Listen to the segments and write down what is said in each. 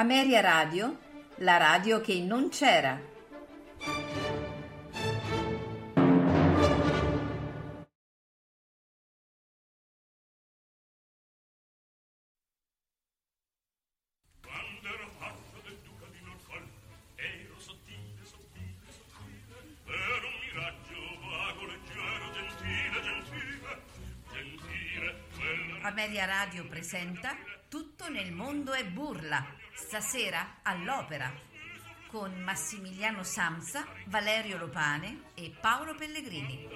Ameria Radio, la radio che non c'era. Quando ero fascio del duca di Norfolk, ero sottile, sottile, sottile. Ero un miraggio vago, leggero, gentile, gentile, gentile. Quella Ameria Radio presenta Tutto nel mondo è burla, stasera all'opera, con Massimiliano Samsa, Valerio Lopane e Paolo Pellegrini.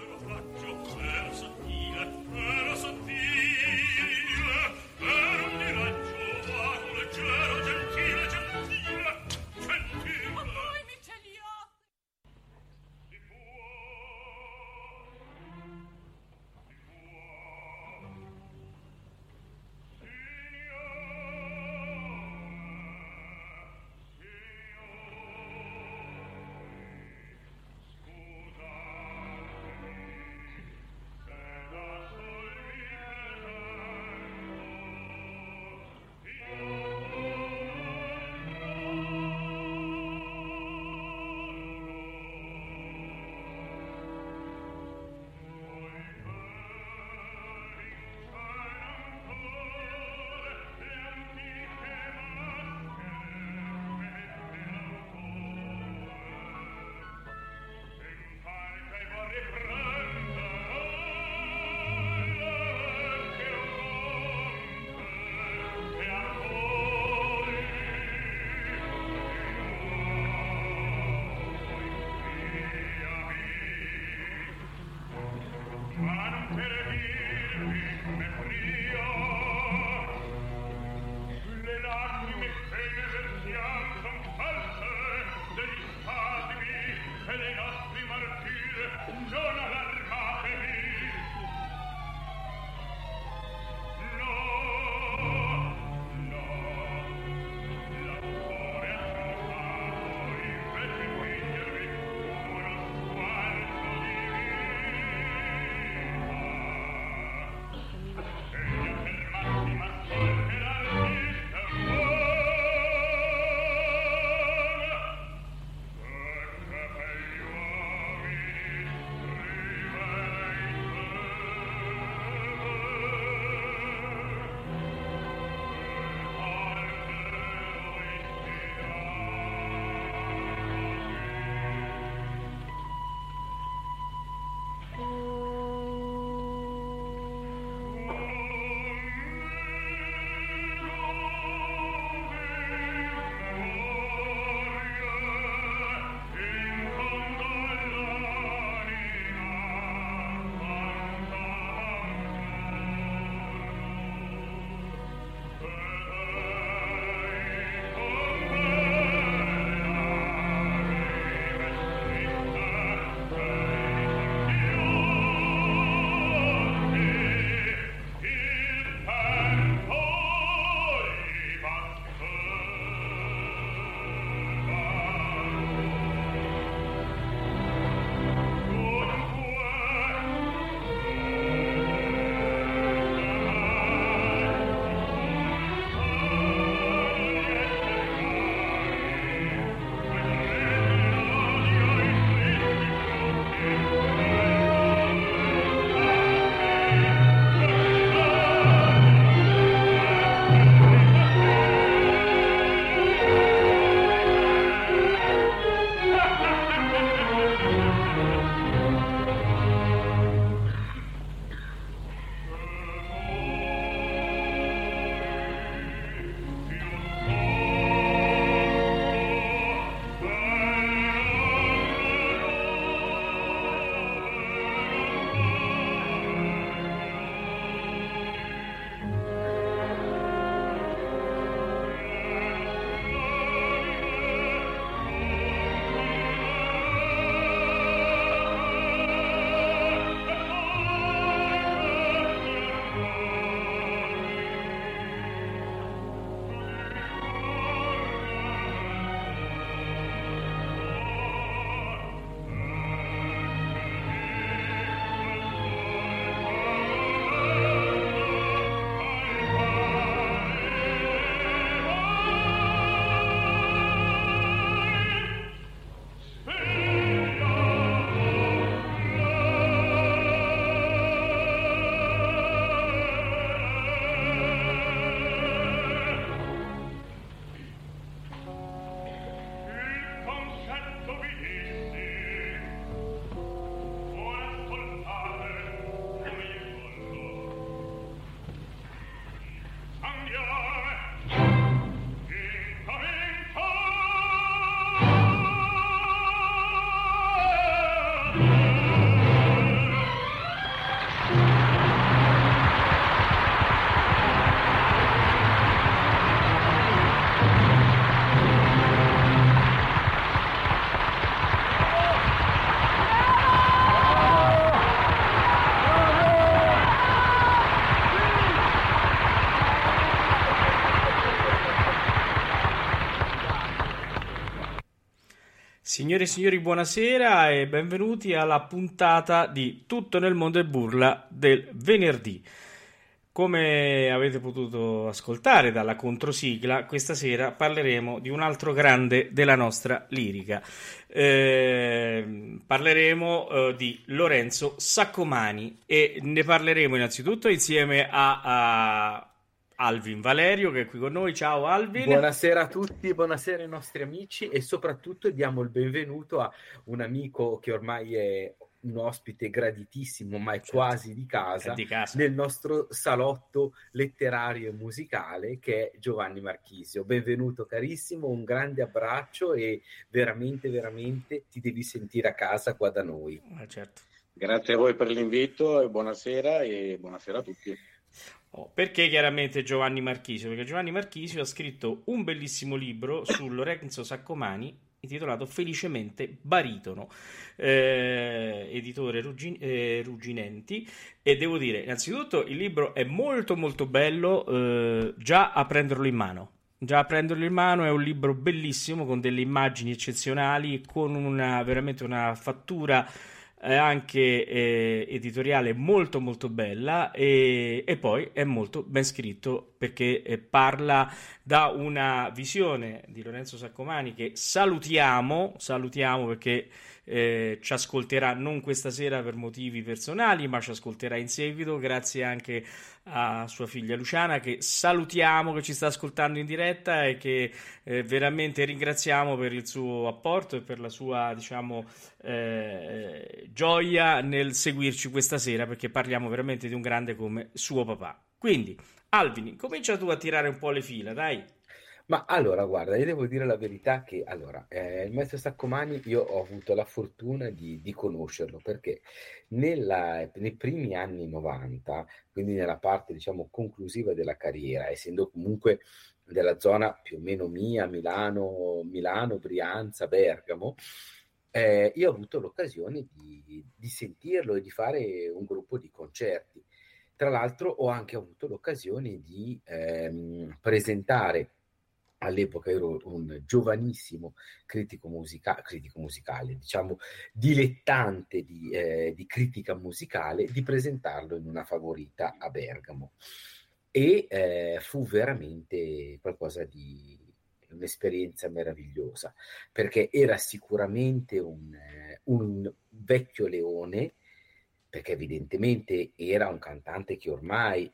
Signore e signori, buonasera e benvenuti alla puntata di Tutto nel mondo e burla del venerdì. Come avete potuto ascoltare dalla controsigla, questa sera parleremo di un altro grande della nostra lirica. Eh, parleremo eh, di Lorenzo Saccomani e ne parleremo innanzitutto insieme a, a Alvin Valerio che è qui con noi. Ciao Alvin. Buonasera a tutti, buonasera ai nostri amici e soprattutto diamo il benvenuto a un amico che ormai è un ospite graditissimo, ma è certo. quasi di casa, di casa, nel nostro salotto letterario e musicale che è Giovanni Marchisio. Benvenuto carissimo, un grande abbraccio e veramente, veramente ti devi sentire a casa qua da noi. Eh, certo. Grazie a voi per l'invito e buonasera e buonasera a tutti. Oh, perché chiaramente Giovanni Marchisio? Perché Giovanni Marchisio ha scritto un bellissimo libro su Lorenzo Saccomani intitolato Felicemente Baritono, eh, editore Ruggin- eh, Rugginenti. E devo dire, innanzitutto, il libro è molto molto bello eh, già a prenderlo in mano. Già a prenderlo in mano è un libro bellissimo con delle immagini eccezionali, con una veramente una fattura è anche eh, editoriale molto molto bella e, e, poi è molto ben scritto perché eh, parla da una visione di Lorenzo Saccomani che salutiamo, salutiamo perché eh, ci ascolterà non questa sera per motivi personali ma ci ascolterà in seguito grazie anche a sua figlia Luciana che salutiamo che ci sta ascoltando in diretta e che eh, veramente ringraziamo per il suo apporto e per la sua diciamo eh, gioia nel seguirci questa sera perché parliamo veramente di un grande come suo papà. Quindi Alvin comincia tu a tirare un po' le fila dai ma allora, guarda, io devo dire la verità che allora, eh, il maestro Saccomani io ho avuto la fortuna di, di conoscerlo perché nella, nei primi anni 90, quindi nella parte diciamo conclusiva della carriera, essendo comunque della zona più o meno mia, Milano, Milano Brianza, Bergamo, eh, io ho avuto l'occasione di, di sentirlo e di fare un gruppo di concerti. Tra l'altro ho anche avuto l'occasione di ehm, presentare all'epoca ero un giovanissimo critico, musica- critico musicale, diciamo dilettante di, eh, di, critica musicale, di presentarlo in una favorita a Bergamo. E eh, fu veramente qualcosa di un'esperienza meravigliosa, perché era sicuramente un, un vecchio leone, perché evidentemente era un cantante che ormai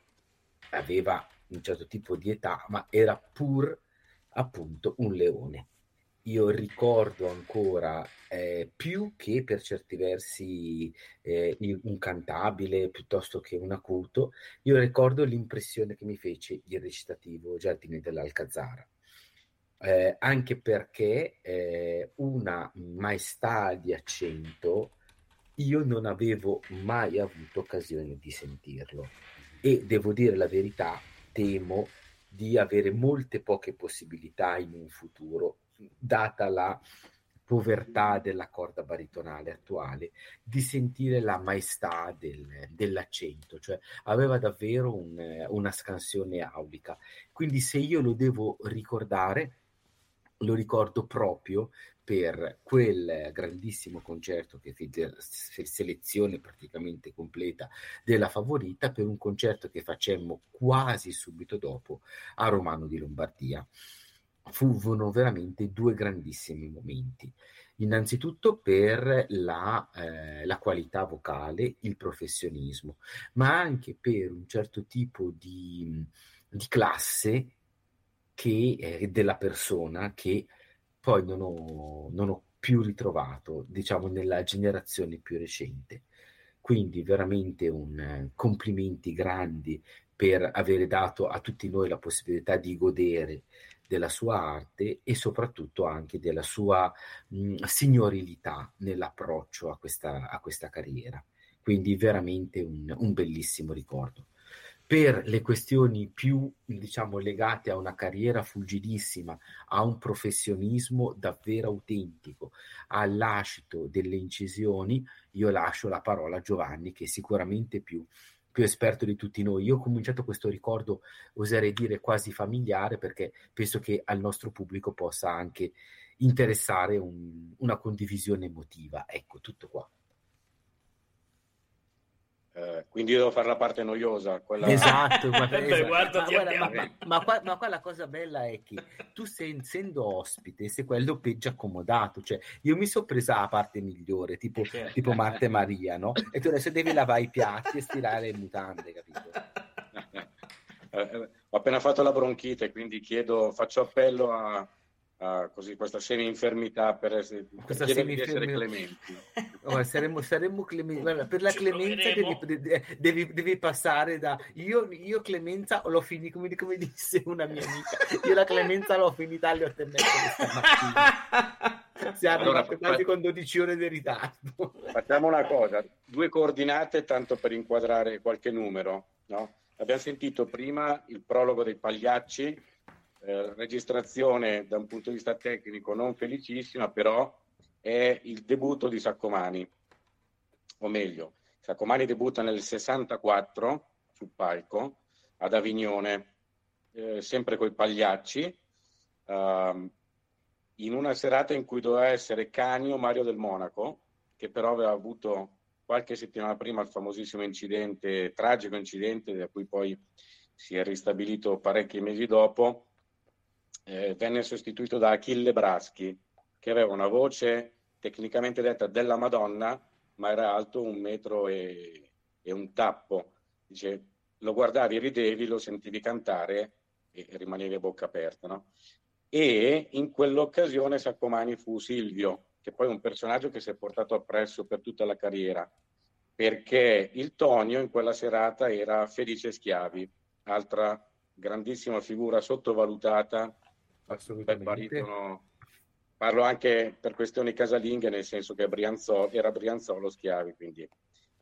aveva un certo tipo di età, ma era pur appunto un leone. Io ricordo ancora eh, più che per certi versi eh, un cantabile piuttosto che un acuto, io ricordo l'impressione che mi fece il recitativo Giardini dell'Alcazara. Eh, anche perché eh, una maestà di accento io non avevo mai avuto occasione di sentirlo e devo dire la verità, temo di avere molte poche possibilità in un futuro, data la povertà della corda baritonale attuale, di sentire la maestà del, dell'accento, cioè aveva davvero un, una scansione aulica. Quindi se io lo devo ricordare, lo ricordo proprio per quel grandissimo concerto che fece selezione praticamente completa della favorita per un concerto che facemmo quasi subito dopo a Romano di Lombardia. Furono veramente due grandissimi momenti. Innanzitutto per la, eh, la qualità vocale, il professionismo, ma anche per un certo tipo di, di classe che, eh, della persona che poi non ho, non ho più ritrovato, diciamo, nella generazione più recente. Quindi veramente un eh, complimenti grandi per avere dato a tutti noi la possibilità di godere della sua arte e soprattutto anche della sua mh, signorilità nell'approccio a questa, a questa carriera. Quindi veramente un, un bellissimo ricordo per le questioni più, diciamo, legate a una carriera fulgidissima, a un professionismo davvero autentico, all'ascito delle incisioni, io lascio la parola a Giovanni, che è sicuramente più, più esperto di tutti noi. Io ho cominciato questo ricordo, oserei dire, quasi familiare, perché penso che al nostro pubblico possa anche interessare un, una condivisione emotiva. Ecco, tutto qua. Eh, quindi io devo fare la parte noiosa. Quella... Esatto, guarda, Beh, esatto. guarda, ma, guarda, ma- ma- ma qua, ma qua la cosa bella è che tu sei, essendo ospite sei quello peggio accomodato, cioè io mi sono presa la parte migliore, tipo, Certo. tipo Marta e Maria, no? E tu adesso devi lavare i piatti e stirare le mutande, capito? Eh, eh, ho appena fatto la bronchite, quindi chiedo, faccio appello a, a così, questa semi-infermità per, essere, per di essere clementi. Oh, saremmo, saremmo clementi. Guarda, per la Ci clemenza devi, de- devi- devi passare da io, io clemenza l'ho finita come, come disse una mia amica io la clemenza l'ho finita alle otto e mezza si Allora, con 12 ore di ritardo Facciamo una cosa, due coordinate tanto per inquadrare qualche numero. No? Abbiamo sentito prima il prologo dei Pagliacci, eh, registrazione da un punto di vista tecnico non felicissima, però è il debutto di Saccomani, o meglio, Saccomani debutta nel 64 sul palco ad Avignone, eh, sempre coi Pagliacci, ehm, in una serata in cui doveva essere Canio Mario del Monaco, che però aveva avuto qualche settimana prima il famosissimo incidente, tragico incidente, da cui poi si è ristabilito parecchi mesi dopo, eh, venne sostituito da Achille Braschi, che aveva una voce tecnicamente detta della Madonna, ma era alto un metro e, e un tappo. Dice, lo guardavi, ridevi, lo sentivi cantare e rimanevi a bocca aperta. No? E in quell'occasione Saccomani fu Silvio, che poi è un personaggio che si è portato appresso per tutta la carriera, perché il Tonio in quella serata era Felice Schiavi, altra grandissima figura sottovalutata assolutamente baritono. Parlo anche per questioni casalinghe, nel senso che Brianzolo, era Brianzolo Schiavi, quindi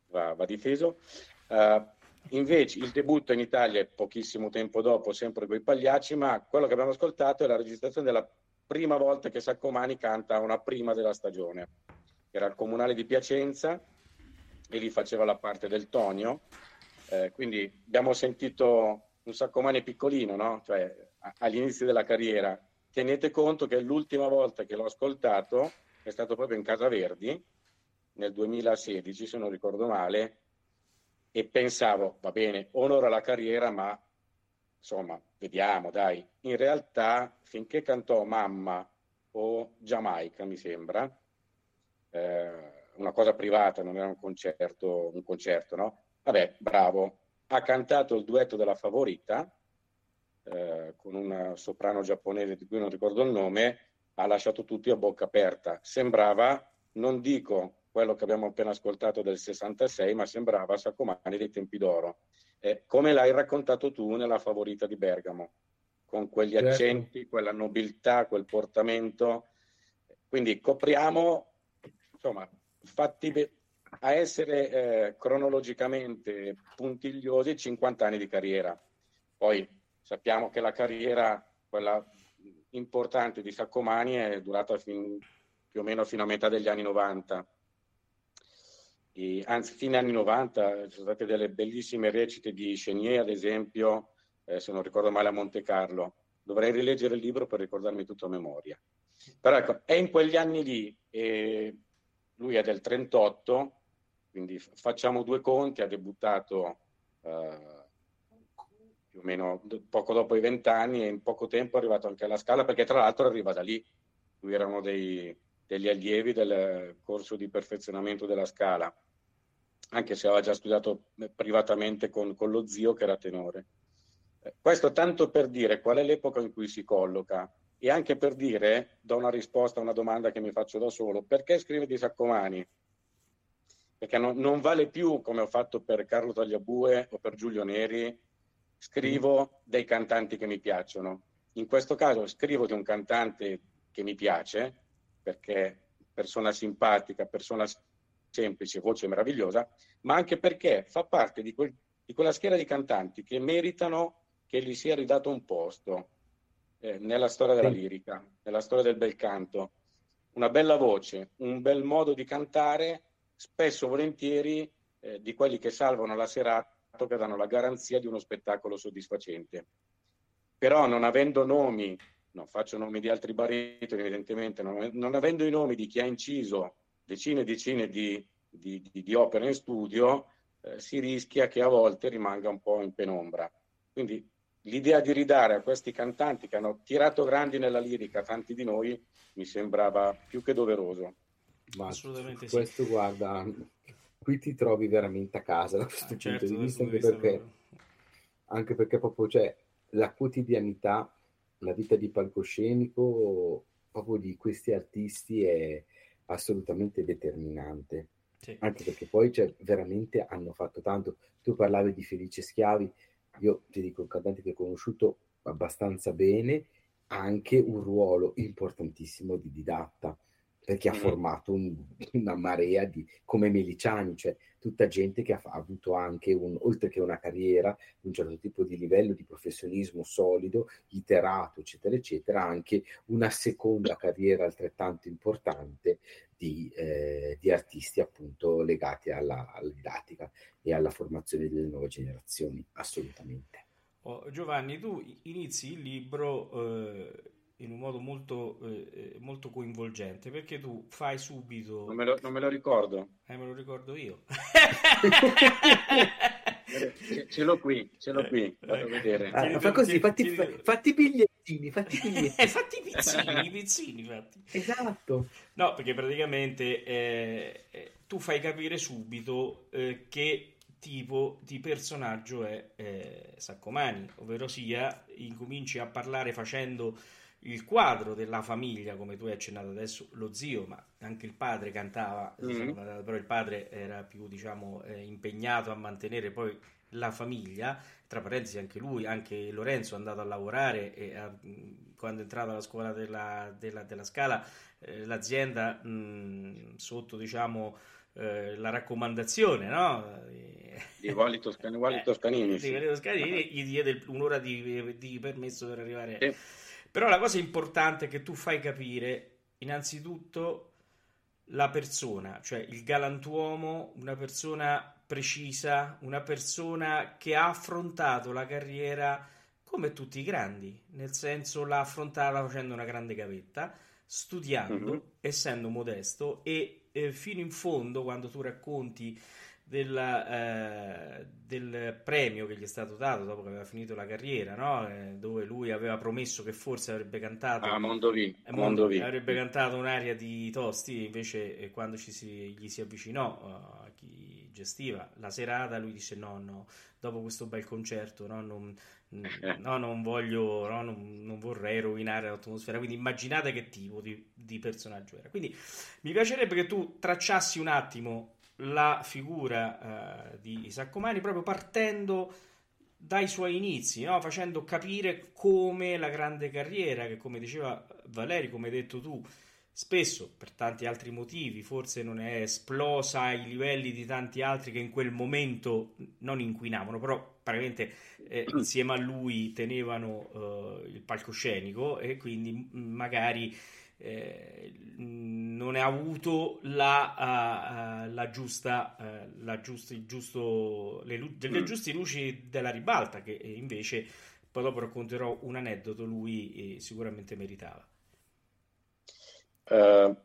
va, va difeso. Eh, invece il debutto in Italia è pochissimo tempo dopo, sempre con i Pagliacci, ma quello che abbiamo ascoltato è la registrazione della prima volta che Saccomani canta una prima della stagione. Era al Comunale di Piacenza e lì faceva la parte del Tonio. Eh, quindi abbiamo sentito un Saccomani piccolino, no? Cioè all'inizio della carriera. Tenete conto che l'ultima volta che l'ho ascoltato è stato proprio in Casa Verdi nel 2016, se non ricordo male, e pensavo, va bene, onora la carriera, ma insomma, vediamo, dai. In realtà, finché cantò Mamma o Giamaica, mi sembra, eh, una cosa privata, non era un concerto, un concerto, no? Vabbè, bravo. Ha cantato il duetto della favorita eh, con una soprano giapponese di cui non ricordo il nome, ha lasciato tutti a bocca aperta. Sembrava, non dico quello che abbiamo appena ascoltato del 66, ma sembrava Sacomani dei tempi d'oro. Eh, come l'hai raccontato tu nella favorita di Bergamo, con quegli Certo. accenti, quella nobiltà, quel portamento. Quindi copriamo, insomma, fatti be- a essere eh, cronologicamente puntigliosi 50 anni di carriera. Poi sappiamo che la carriera, quella importante di Saccomani, è durata fin- più o meno fino a metà degli anni 90. E, anzi, fine anni 90 ci sono state delle bellissime recite di Chenier, ad esempio, eh, se non ricordo male, a Monte Carlo. Dovrei rileggere il libro per ricordarmi tutto a memoria. Però ecco, è in quegli anni lì, e lui è del 38, quindi facciamo due conti, ha debuttato eh, più o meno poco dopo i vent'anni e in poco tempo è arrivato anche alla Scala, perché tra l'altro arriva da lì. Lui era uno dei, degli allievi del corso di perfezionamento della Scala, anche se aveva già studiato eh, privatamente con, con lo zio che era tenore. Eh, Questo tanto per dire qual è l'epoca in cui si colloca e anche per dire, do una risposta a una domanda che mi faccio da solo, perché scrive di Saccomani? Perché non, non vale più, come ho fatto per Carlo Tagliabue o per Giulio Neri, scrivo dei cantanti che mi piacciono. In questo caso scrivo di un cantante che mi piace, perché persona simpatica, persona semplice, voce meravigliosa, ma anche perché fa parte di, quel- di quella schiera di cantanti che meritano che gli sia ridato un posto eh, nella storia della lirica, nella storia del bel canto. Una bella voce, un bel modo di cantare, spesso volentieri eh, di quelli che salvano la serata, che danno la garanzia di uno spettacolo soddisfacente. Però non avendo nomi non faccio nomi di altri baritoni, evidentemente, non, non, avendo i nomi di chi ha inciso decine e decine di, di, di, di opere in studio, eh, si rischia che a volte rimanga un po' in penombra. Quindi l'idea di ridare a questi cantanti che hanno tirato grandi nella lirica, tanti di noi, mi sembrava più che doveroso. Ma Assolutamente questo, sì. guarda, qui ti trovi veramente a casa da questo ah, punto certo, di vista, anche perché, anche perché proprio cioè, la quotidianità, la vita di palcoscenico proprio di questi artisti è assolutamente determinante. Sì. Anche perché poi cioè, veramente hanno fatto tanto. Tu parlavi di Felice Schiavi, io ti dico, un cantante che ho conosciuto abbastanza bene, ha anche un ruolo importantissimo di didatta perché ha formato un, una marea di, come Meliciani, cioè tutta gente che ha, ha, avuto anche, un, oltre che una carriera, un certo tipo di livello di professionismo solido, iterato, eccetera, eccetera, anche una seconda carriera altrettanto importante di, eh, di artisti appunto legati alla, alla, didattica e alla formazione delle nuove generazioni, assolutamente. Oh, Giovanni, tu inizi il libro... Eh in un modo molto, eh, eh, molto coinvolgente perché tu fai subito. Non me lo, non me lo ricordo. Eh, me lo ricordo io. ce l'ho qui, ce l'ho qui, vado a vedere. Ah, fa così, fatti, ti... fatti bigliettini, fatti bigliettini. fatti pizzini, i pizzini, fatti. Esatto. No, perché praticamente eh, eh, tu fai capire subito eh, che tipo di personaggio è eh, Saccomani, ovvero sia incominci a parlare facendo il quadro della famiglia, come tu hai accennato adesso, lo zio, ma anche il padre cantava, mm-hmm. però il padre era più diciamo, eh, impegnato a mantenere poi la famiglia, tra parentesi anche lui, anche Lorenzo è andato a lavorare e a, quando è entrato alla scuola della, della, della Scala eh, l'azienda mh, sotto diciamo eh, la raccomandazione no? di Wally Toscanini, Wally Toscanini, sì. Toscanini gli diede un'ora di, di permesso per arrivare sì però la cosa importante è che tu fai capire innanzitutto la persona, cioè il galantuomo, una persona precisa, una persona che ha affrontato la carriera come tutti i grandi, nel senso l'ha affrontata facendo una grande gavetta, studiando, mm-hmm. essendo modesto e eh, fino in fondo quando tu racconti della, eh, del premio che gli è stato dato dopo che aveva finito la carriera, no? eh, dove lui aveva promesso che forse avrebbe cantato ah, Mondovì, eh, Mondovì. avrebbe cantato un'aria di Tosti, invece eh, quando si, gli si avvicinò uh, a chi gestiva la serata, lui disse no, no, dopo questo bel concerto no, non, no, non voglio, no, non, non, vorrei rovinare l'atmosfera, quindi immaginate che tipo di, di personaggio era. Quindi mi piacerebbe che tu tracciassi un attimo la figura uh, di Saccomani proprio partendo dai suoi inizi, no? facendo capire come la grande carriera, che come diceva Valeri, come hai detto tu, spesso per tanti altri motivi forse non è esplosa ai livelli di tanti altri che in quel momento non inquinavano, però praticamente eh, insieme a lui tenevano uh, il palcoscenico e quindi magari eh, non ha avuto la, uh, la giusta, uh, la giusta, il giusto, le, lu- le mm. giuste luci della ribalta che invece poi dopo racconterò un aneddoto lui eh, sicuramente meritava uh,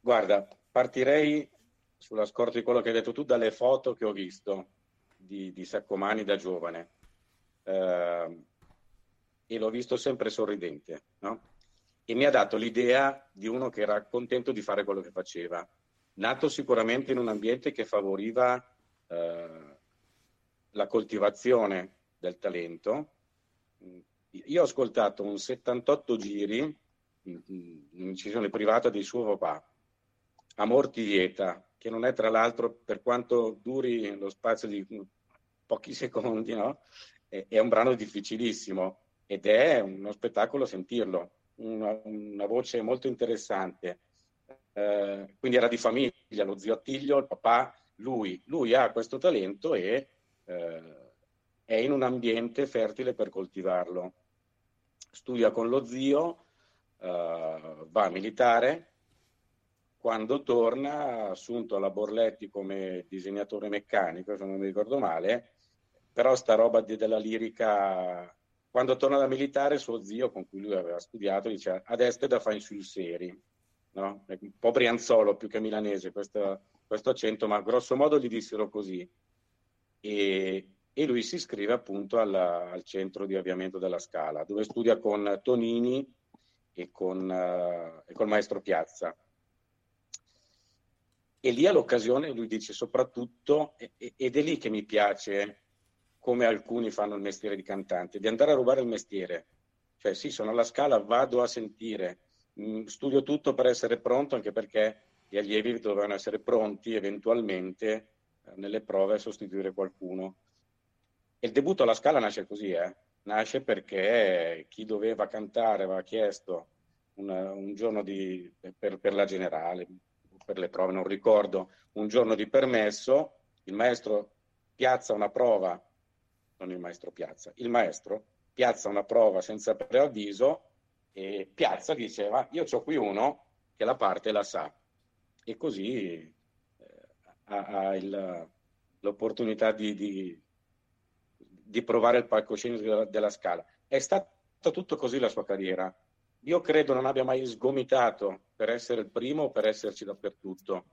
guarda partirei sulla scorta di quello che hai detto tu dalle foto che ho visto di, di Saccomani da giovane e l'ho visto sempre sorridente no? E mi ha dato l'idea di uno che era contento di fare quello che faceva. Nato sicuramente in un ambiente che favoriva eh, la coltivazione del talento. Io ho ascoltato un 78 giri, un'incisione privata di suo papà, a morti dieta, che non è tra l'altro, per quanto duri lo spazio di pochi secondi, no? è un brano difficilissimo ed è uno spettacolo sentirlo una, una voce molto interessante. Eh, quindi era di famiglia, lo zio Attilio, il papà, lui. Lui ha questo talento e eh, è in un ambiente fertile per coltivarlo. Studia con lo zio, eh, va a militare, quando torna, assunto alla Borletti come disegnatore meccanico, se non mi ricordo male, però sta roba della lirica quando torna da militare, suo zio, con cui lui aveva studiato, dice adesso è da fare sul seri. No? Un po' brianzolo più che milanese questo, questo accento, ma grosso modo gli dissero così. E, e lui si iscrive appunto alla, al centro di avviamento della Scala, dove studia con Tonini e con, uh, e col maestro Piazza. E lì all'occasione lui dice soprattutto, ed è lì che mi piace come alcuni fanno il mestiere di cantante, di andare a rubare il mestiere. Cioè sì, sono alla scala, vado a sentire, mm, studio tutto per essere pronto, anche perché gli allievi dovevano essere pronti eventualmente eh, nelle prove a sostituire qualcuno. E il debutto alla scala nasce così, eh? nasce perché chi doveva cantare aveva chiesto un, un giorno di, per, per la generale, per le prove, non ricordo, un giorno di permesso, il maestro piazza una prova non il maestro Piazza, il maestro piazza una prova senza preavviso e Piazza diceva io ho qui uno che la parte la sa e così eh, ha, ha il, l'opportunità di, di, di, provare il palcoscenico della, della scala. È stato tutto così la sua carriera. Io credo non abbia mai sgomitato per essere il primo o per esserci dappertutto,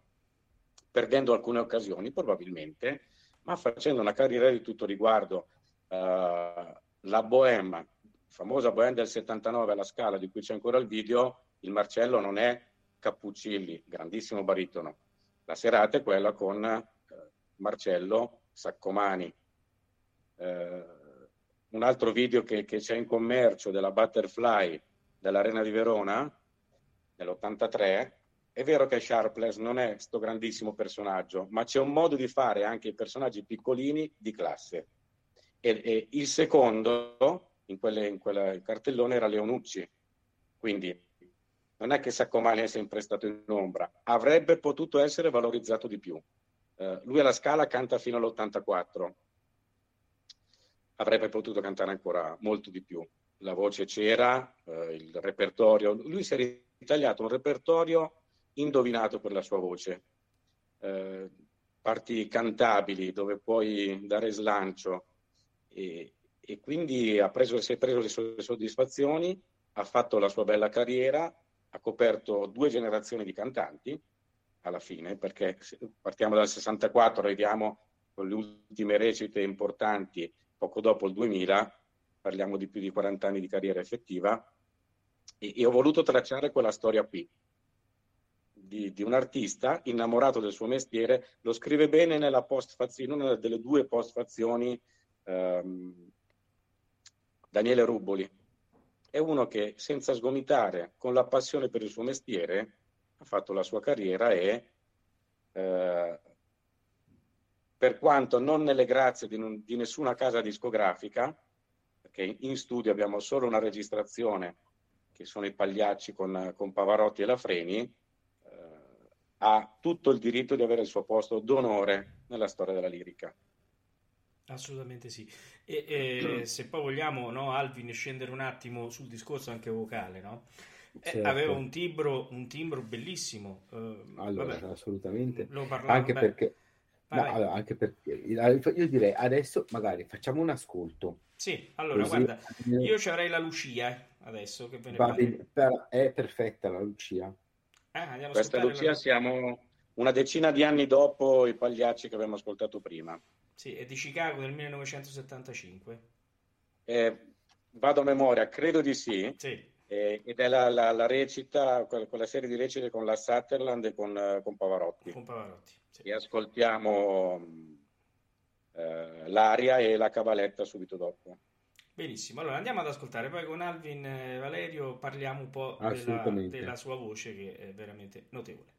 perdendo alcune occasioni probabilmente, ma facendo una carriera di tutto riguardo. Uh, la Bohème, famosa Bohème del 79 alla Scala, di cui c'è ancora il video, il Marcello non è Cappuccilli, grandissimo baritono. La serata è quella con uh, Marcello Saccomani. Uh, un altro video che, che, c'è in commercio della Butterfly dell'Arena di Verona nell'83 è vero che Sharpless non è questo grandissimo personaggio, ma c'è un modo di fare anche i personaggi piccolini di classe. E, e il secondo, in, quelle, in quel cartellone, era Leonucci. Quindi non è che Saccomani è sempre stato in ombra, avrebbe potuto essere valorizzato di più. Uh, lui alla Scala canta fino all'84, avrebbe potuto cantare ancora molto di più. La voce c'era, uh, il repertorio, lui si è ritagliato un repertorio indovinato per la sua voce. Eh, parti cantabili dove puoi dare slancio e, e quindi ha preso, si è preso le sue soddisfazioni, ha fatto la sua bella carriera, ha coperto due generazioni di cantanti alla fine, perché partiamo dal 64, arriviamo con le ultime recite importanti poco dopo il 2000, parliamo di più di 40 anni di carriera effettiva, e, e ho voluto tracciare quella storia qui di, di, un artista innamorato del suo mestiere, lo scrive bene nella postfazione, in una delle due postfazioni ehm, Daniele Ruboli. È uno che senza sgomitare, con la passione per il suo mestiere, ha fatto la sua carriera e eh, per quanto non nelle grazie di, non, di nessuna casa discografica, perché in studio abbiamo solo una registrazione che sono i pagliacci con, con Pavarotti e la Freni, ha tutto il diritto di avere il suo posto d'onore nella storia della lirica. Assolutamente sì. E, e se poi vogliamo, no, Alvin, scendere un attimo sul discorso anche vocale, no? Eh, certo. aveva un timbro, un timbro bellissimo. Uh, allora, vabbè, assolutamente. Anche perché, no, allora, anche perché io direi adesso magari facciamo un ascolto. Sì, allora Così... guarda, io ci avrei la Lucia eh, adesso che ve ne Va bene, per, è perfetta la Lucia. Ah, Questa Lucia la... siamo una decina di anni dopo i pagliacci che abbiamo ascoltato prima. Sì, è di Chicago del 1975. Eh, vado a memoria, credo di sì. sì. Eh, ed è la, la, la, recita, quella serie di recite con la Sutherland e con, con Pavarotti. Con Pavarotti sì. E ascoltiamo eh, l'aria e la cavaletta subito dopo. Benissimo, allora andiamo ad ascoltare, poi con Alvin Valerio parliamo un po' della, della sua voce che è veramente notevole.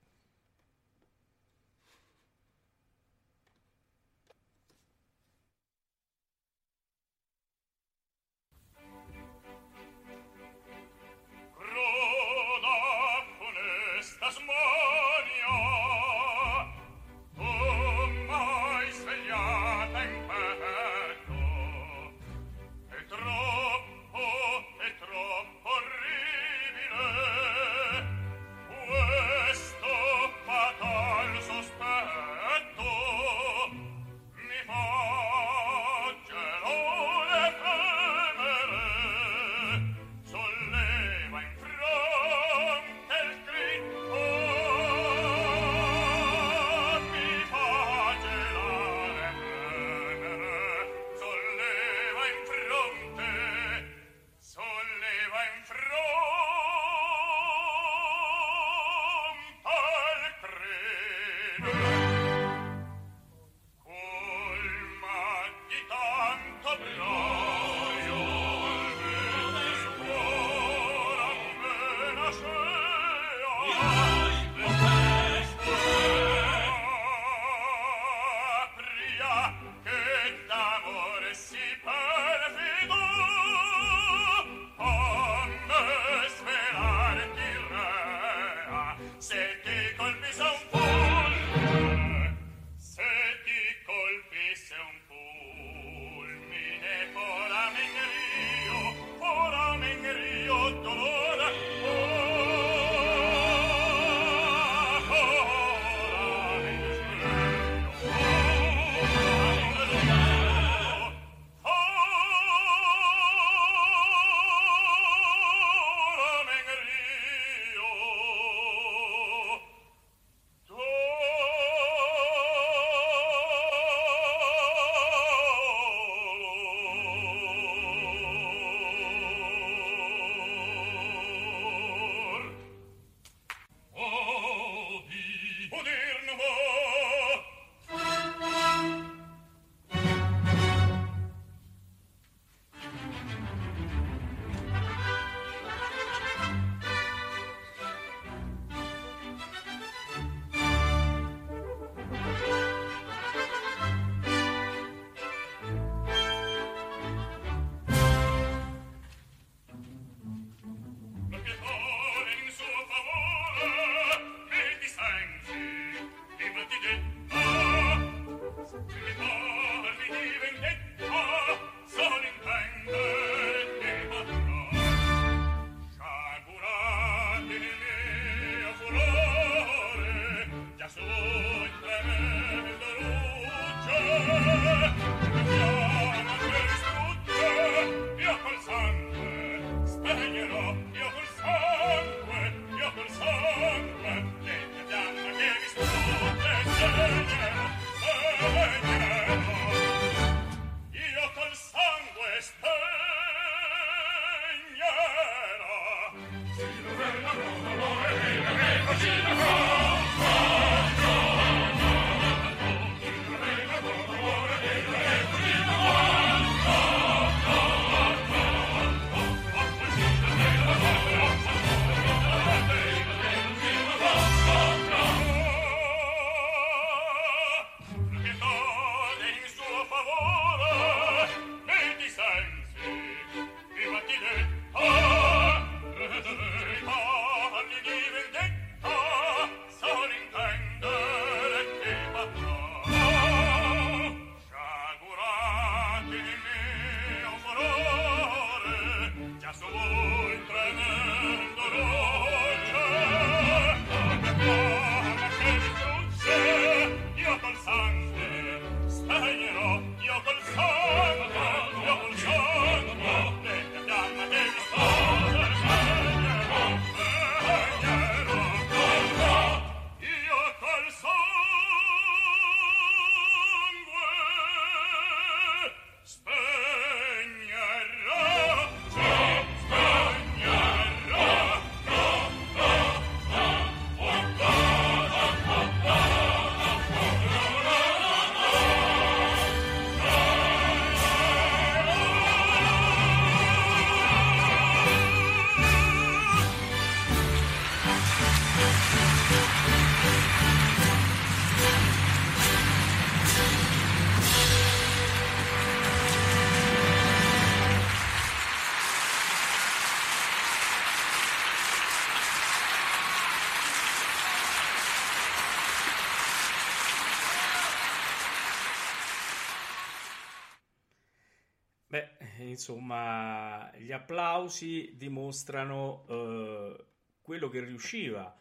Insomma, gli applausi dimostrano eh, quello che riusciva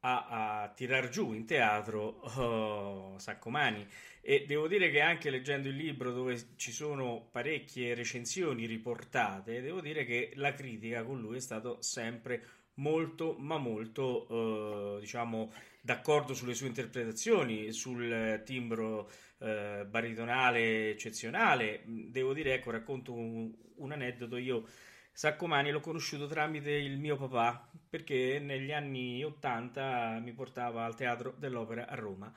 a, a tirar giù in teatro oh, Saccomani e devo dire che anche leggendo il libro dove ci sono parecchie recensioni riportate, devo dire che la critica con lui è stato sempre molto ma molto eh, diciamo d'accordo sulle sue interpretazioni, sul timbro eh, baritonale eccezionale. Devo dire, ecco, racconto un, un aneddoto. Io Saccomani l'ho conosciuto tramite il mio papà perché negli anni 80 mi portava al teatro dell'opera a Roma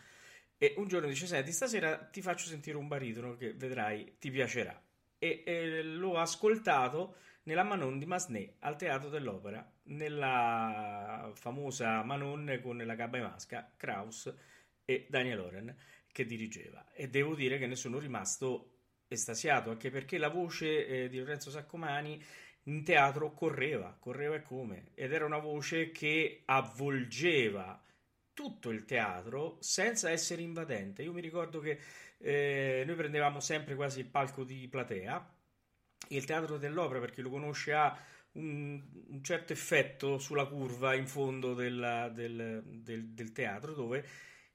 e un giorno dice senti stasera ti faccio sentire un baritono che vedrai ti piacerà e, e l'ho ascoltato nella Manon di Masné al teatro dell'opera nella famosa Manon con la Gabba e Masca Kraus e Daniel Oren che dirigeva e devo dire che ne sono rimasto estasiato anche perché la voce eh, di Lorenzo Saccomani in teatro correva, correva e come, ed era una voce che avvolgeva tutto il teatro senza essere invadente. Io mi ricordo che eh, noi prendevamo sempre quasi il palco di platea. Il teatro dell'opera, per chi lo conosce, ha un, un certo effetto sulla curva in fondo della, del, del, del, teatro dove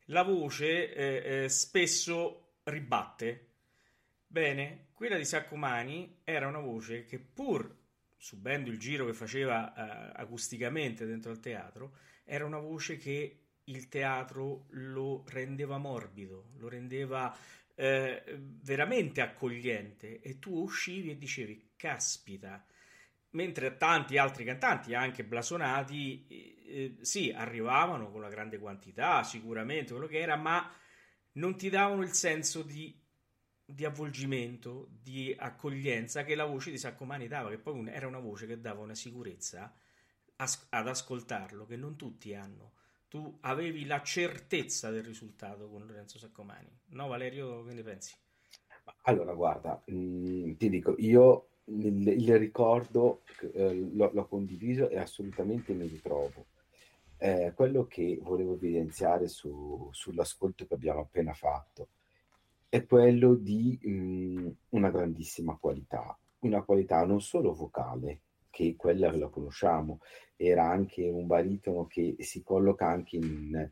la voce eh, eh, spesso ribatte. Bene, quella di Saccomani era una voce che pur subendo il giro che faceva uh, acusticamente dentro al teatro, era una voce che il teatro lo rendeva morbido, lo rendeva eh, veramente accogliente e tu uscivi e dicevi caspita mentre tanti altri cantanti anche blasonati eh, sì arrivavano con una grande quantità sicuramente quello che era ma non ti davano il senso di di avvolgimento, di accoglienza che la voce di Saccomani dava, che poi era una voce che dava una sicurezza as- ad ascoltarlo che non tutti hanno. Tu avevi la certezza del risultato con Lorenzo Saccomani. No, Valerio, che ne pensi? Allora, guarda, mh, mm, ti dico, io il, il ricordo eh, l'ho, l'ho, condiviso e assolutamente mi ritrovo. Eh, quello che volevo evidenziare su, sull'ascolto che abbiamo appena fatto è quello di mh, mhmm, una grandissima qualità, una qualità non solo vocale, che quella la conosciamo, era anche un baritono che si colloca anche in,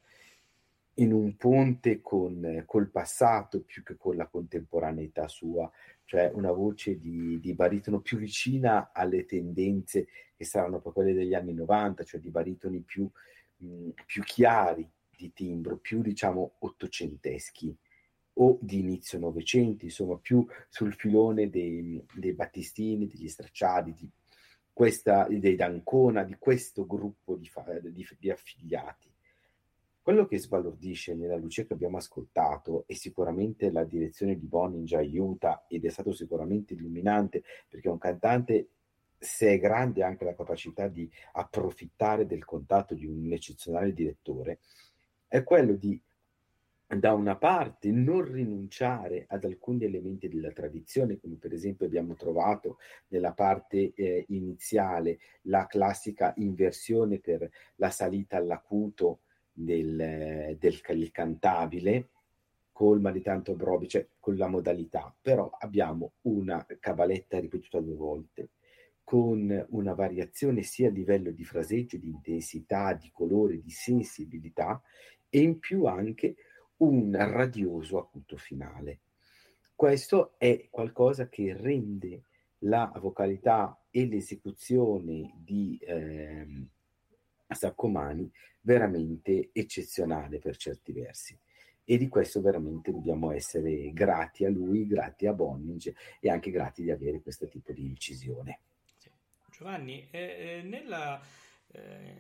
in un ponte con, col passato più che con la contemporaneità sua, cioè una voce di, di baritono più vicina alle tendenze che saranno poi quelle degli anni 90, cioè di baritoni più, mh, più chiari di timbro, più diciamo ottocenteschi o di inizio Novecento, insomma più sul filone dei, dei Battistini, degli Stracciati, di questa, dei D'Ancona, di questo gruppo di, di, di affiliati. Quello che sbalordisce nella luce che abbiamo ascoltato e sicuramente la direzione di Bonin ci aiuta ed è stato sicuramente illuminante perché un cantante se è grande anche la capacità di approfittare del contatto di un eccezionale direttore, è quello di da una parte non rinunciare ad alcuni elementi della tradizione, come per esempio abbiamo trovato nella parte eh, iniziale la classica inversione per la salita all'acuto del, del, del cantabile, colma di tanto brobi, cioè con la modalità, però abbiamo una cabaletta ripetuta due volte, con una variazione sia a livello di fraseggio, di intensità, di colore, di sensibilità e in più anche un radioso acuto finale. Questo è qualcosa che rende la vocalità e l'esecuzione di eh, Saccomani veramente eccezionale per certi versi e di questo veramente dobbiamo essere grati a lui, grati a Bonninge e anche grati di avere questo tipo di incisione. Giovanni, eh, nella eh,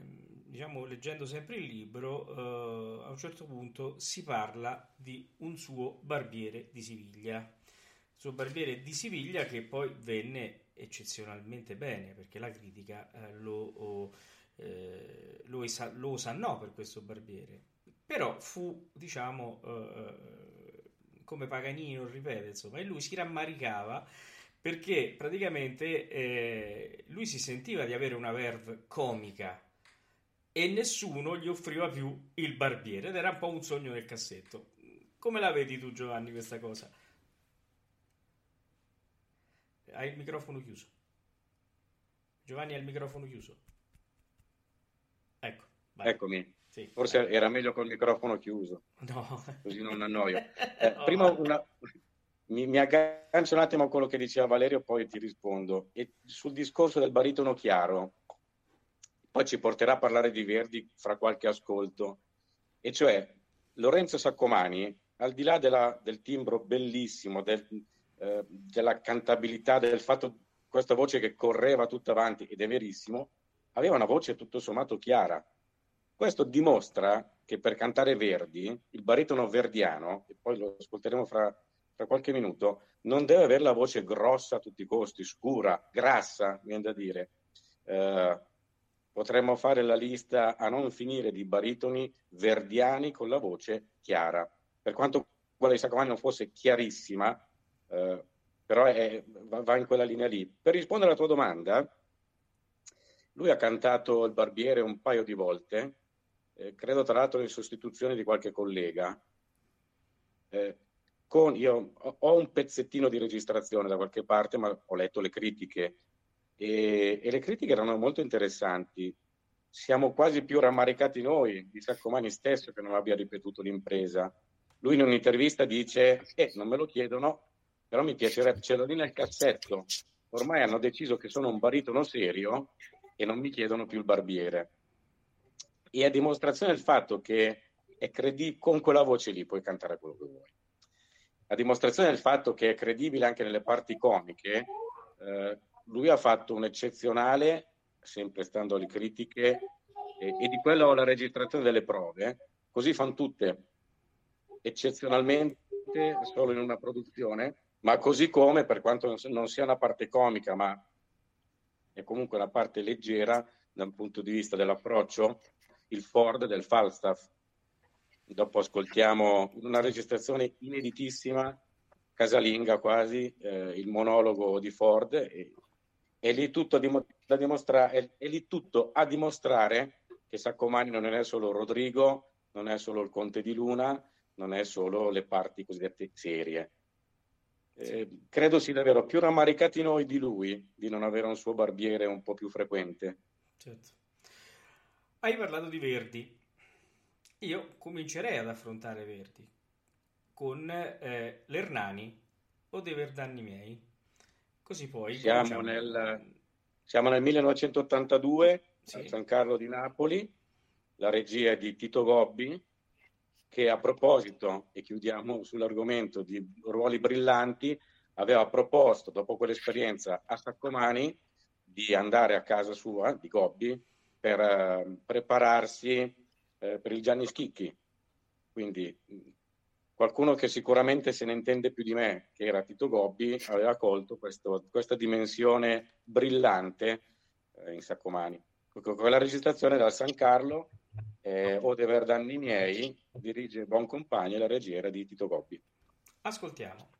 diciamo, leggendo sempre il libro, eh, a un certo punto si parla di un suo barbiere di Siviglia. Il suo barbiere di Siviglia che poi venne eccezionalmente bene perché la critica eh, lo, eh, lo, esa- lo osannò per questo barbiere. Però fu, diciamo, eh, come Paganino ripete, insomma, e lui si rammaricava perché praticamente eh, lui si sentiva di avere una verve comica e nessuno gli offriva più il barbiere ed era un po' un sogno nel cassetto. Come la vedi tu Giovanni questa cosa? hai il microfono chiuso. Giovanni ha il microfono chiuso. Ecco, vai. Eccomi. Sì, Forse vai. era meglio col microfono chiuso, No. così non annoio. Eh, No. prima una- mi, mi aggancio un attimo a quello che diceva Valerio, poi ti rispondo. E sul discorso del baritono chiaro, poi ci porterà a parlare di Verdi fra qualche ascolto, e cioè Lorenzo Saccomani, al di là della- del timbro bellissimo, del- eh, della cantabilità, del fatto questa voce che correva tutta avanti, ed è verissimo, aveva una voce tutto sommato chiara. Questo dimostra che per cantare Verdi, il baritono verdiano, e poi lo ascolteremo fra, fra qualche minuto, non deve avere la voce grossa a tutti i costi, scura, grassa, viene da dire. Eh, potremmo fare la lista a non finire di baritoni verdiani con la voce chiara. Per quanto quella di Sacomani non fosse chiarissima, eh, però è- va, va in quella linea lì. Per rispondere alla tua domanda, lui ha cantato il Barbiere un paio di volte, eh, credo tra l'altro in sostituzione di qualche collega. Eh, con, io ho, un pezzettino di registrazione da qualche parte, ma ho letto le critiche e, e le critiche erano molto interessanti. Siamo quasi più rammaricati noi di Saccomani stesso che non abbia ripetuto l'impresa. Lui in un'intervista dice: Eh, non me lo chiedono, però mi piacerebbe, ce l'ho lì nel cassetto. Ormai hanno deciso che sono un baritono serio e non mi chiedono più il barbiere. E a dimostrazione del fatto che è credi- con quella voce lì puoi cantare quello che vuoi. A dimostrazione del fatto che è credibile anche nelle parti comiche, eh, lui ha fatto un eccezionale, sempre stando alle critiche, e, e di quello la registrazione delle prove, così fanno tutte, eccezionalmente solo in una produzione, ma così come, per quanto non sia una parte comica, ma è comunque una parte leggera dal punto di vista dell'approccio, il Ford del Falstaff. Dopo ascoltiamo una registrazione ineditissima, casalinga quasi, eh, il monologo di Ford, e, e lì tutto, da dimostra- è, è lì tutto a dimostrare che Saccomani non è solo Rodrigo, non è solo il Conte di Luna, non è solo le parti cosiddette serie. Eh, credo sia davvero più rammaricati noi di lui di non avere un suo barbiere un po' più frequente. Certo. Hai parlato di Verdi. Io comincerei ad affrontare Verdi con eh, l'Ernani o dei Verdanni miei. Così poi Siamo cominciamo. nel, siamo nel 1982 Sì. a San Carlo di Napoli, la regia è di Tito Gobbi, che a proposito, e chiudiamo sull'argomento di ruoli brillanti, aveva proposto, dopo quell'esperienza a Saccomani, di andare a casa sua, di Gobbi, per eh, prepararsi eh, per il Gianni Schicchi. Quindi qualcuno che sicuramente se ne intende più di me, che era Tito Gobbi, aveva colto questo- questa dimensione brillante eh, in Saccomani. Quella registrazione dal San Carlo, eh, O Verdanni miei, dirige Buon Compagno e la regia era di Tito Gobbi. Ascoltiamo.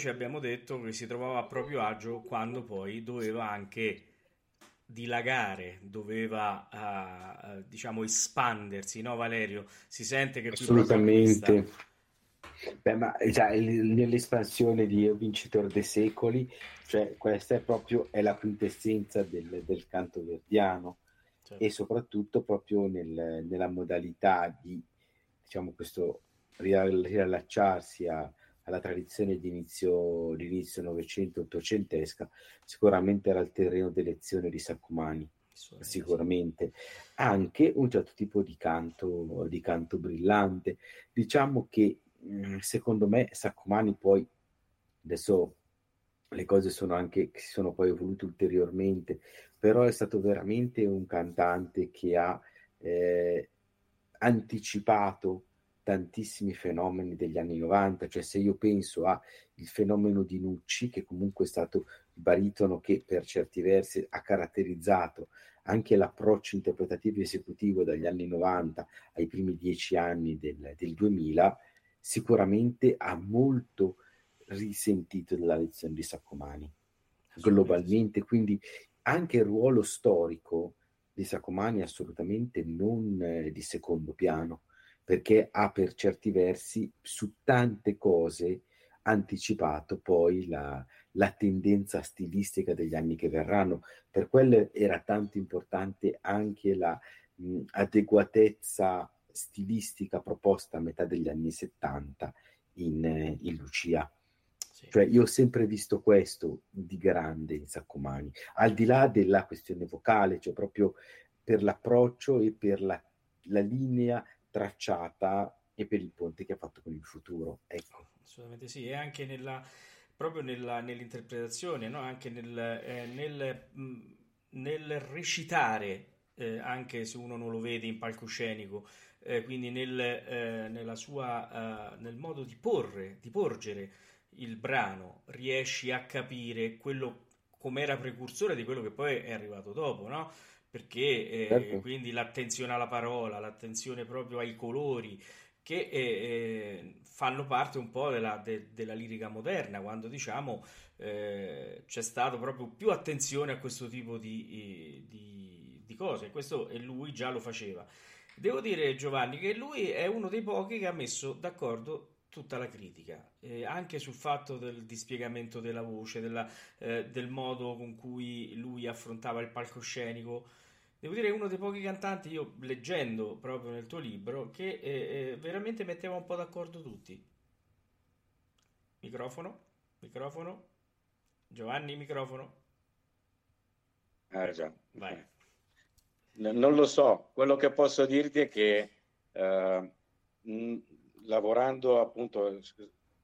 Voce abbiamo detto che si trovava a proprio agio quando poi doveva anche dilagare, doveva uh, diciamo espandersi, no Valerio? Si sente che assolutamente. Beh, ma già nell'espansione di Io vincitore dei secoli, cioè questa è proprio è la quintessenza del, del canto verdiano certo. e soprattutto proprio nel, nella modalità di diciamo questo riallacciarsi a, alla tradizione di inizio, di inizio Novecento, Ottocentesca, sicuramente era il terreno d'elezione di Saccomani, sicuramente. Anche un certo tipo di canto, di canto brillante. Diciamo che mm, secondo me Saccomani poi, adesso le cose sono anche, si sono poi evolute ulteriormente, però è stato veramente un cantante che ha eh, anticipato tantissimi fenomeni degli anni 90, cioè se io penso al fenomeno di Nucci, che comunque è stato il baritono che per certi versi ha caratterizzato anche l'approccio interpretativo esecutivo dagli anni 90 ai primi dieci anni del, del 2000, sicuramente ha molto risentito della lezione di Saccomani globalmente, quindi anche il ruolo storico di Saccomani è assolutamente non eh, di secondo piano perché ha per certi versi su tante cose anticipato poi la, la tendenza stilistica degli anni che verranno. Per quello era tanto importante anche la mh, adeguatezza stilistica proposta a metà degli anni 70 in, in Lucia. Sì. Cioè, io ho sempre visto questo di grande in Saccomani, al di là della questione vocale, cioè proprio per l'approccio e per la, la linea tracciata e per il ponte che ha fatto con il futuro. Ecco. Assolutamente sì, e anche nella, proprio nella, nell'interpretazione, no? anche nel, eh, nel, mh, nel recitare, eh, anche se uno non lo vede in palcoscenico, eh, quindi nel, eh, sua, uh, nel modo di porre, di porgere il brano, riesci a capire quello come era precursore di quello che poi è arrivato dopo, no? Perché eh, certo. quindi l'attenzione alla parola, l'attenzione proprio ai colori, che eh, eh, fanno parte un po' della, de, della lirica moderna, quando diciamo eh, c'è stato proprio più attenzione a questo tipo di, di, di cose, questo e lui già lo faceva. Devo dire, Giovanni, che lui è uno dei pochi che ha messo d'accordo tutta la critica, eh, anche sul fatto del dispiegamento della voce, della, eh, del modo con cui lui affrontava il palcoscenico. Devo dire, uno dei pochi cantanti, io leggendo proprio nel tuo libro, che eh, eh veramente metteva un po' d'accordo tutti. Microfono, microfono, Giovanni, microfono. Ah già. Vai. non lo so, quello che posso dirti è che eh, lavorando appunto,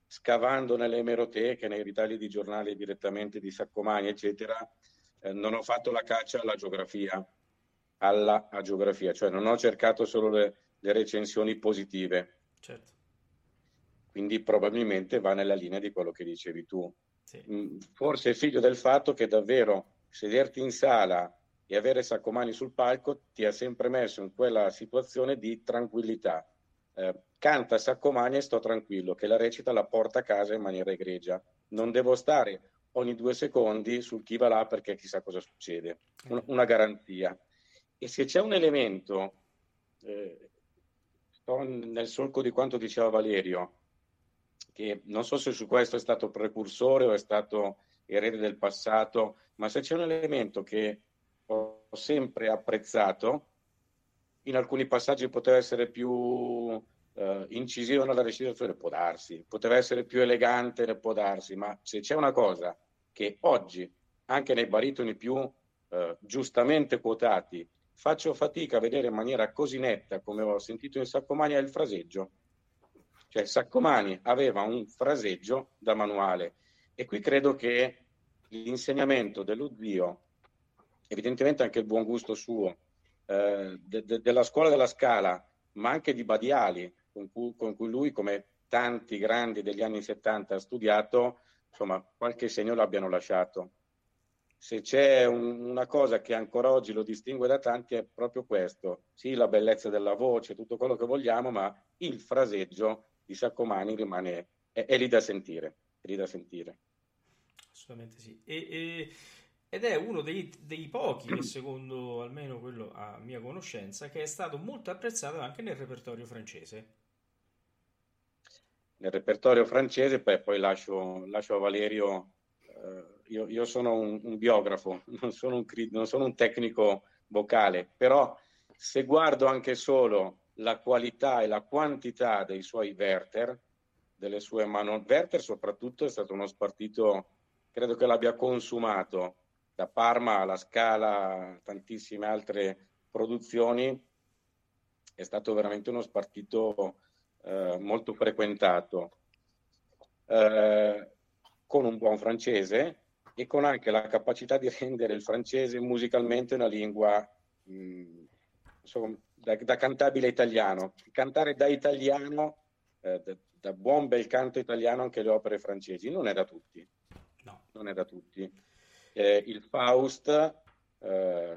scavando nelle emeroteche, nei ritagli di giornali direttamente di Saccomani, eccetera, eh, non ho fatto la caccia alla geografia, alla geografia, cioè non ho cercato solo le, le recensioni positive. Certo. Quindi probabilmente va nella linea di quello che dicevi tu. Sì. Mm, forse è figlio del fatto che davvero sederti in sala e avere Saccomani sul palco ti ha sempre messo in quella situazione di tranquillità. Eh, canta Saccomani e sto tranquillo, che la recita la porta a casa in maniera egregia. Non devo stare ogni due secondi sul chi va là perché chissà cosa succede. Un, una garanzia. E se c'è un elemento, eh, nel solco di quanto diceva Valerio, che non so se su questo è stato precursore o è stato erede del passato, ma se c'è un elemento che ho sempre apprezzato, in alcuni passaggi poteva essere più eh, incisivo nella recitazione, può darsi, poteva essere più elegante, può darsi, ma se c'è una cosa che oggi, anche nei baritoni più eh, giustamente quotati, faccio fatica a vedere in maniera così netta come ho sentito in Saccomani è il fraseggio. Cioè Saccomani aveva un fraseggio da manuale e qui credo che l'insegnamento dello zio, evidentemente anche il buon gusto suo, eh, de- de- della scuola della scala, ma anche di Badiali, con cui, con cui, lui, come tanti grandi degli anni 70, ha studiato, insomma, qualche segno l'abbiano lasciato. Se c'è un, una cosa che ancora oggi lo distingue da tanti è proprio questo, sì, la bellezza della voce, tutto quello che vogliamo, ma il fraseggio di Saccomani rimane, è, è lì da sentire lì da sentire. Assolutamente sì. E, e, ed è uno dei, dei pochi, che secondo almeno quello a mia conoscenza, che è stato molto apprezzato anche nel repertorio francese. Nel repertorio francese, beh, poi lascio, lascio a Valerio, eh, io, io, sono un, un, biografo, non sono un, non sono un tecnico vocale, però se guardo anche solo la qualità e la quantità dei suoi Werther, delle sue mano, Werther soprattutto è stato uno spartito, credo che l'abbia consumato da Parma alla Scala, tantissime altre produzioni, è stato veramente uno spartito eh, molto frequentato, eh, con un buon francese e con anche la capacità di rendere il francese musicalmente una lingua mh, insomma, da, da, cantabile italiano. Cantare da italiano, eh, da, da, buon bel canto italiano anche le opere francesi, non è da tutti. No. Non è da tutti. Eh, il Faust, eh,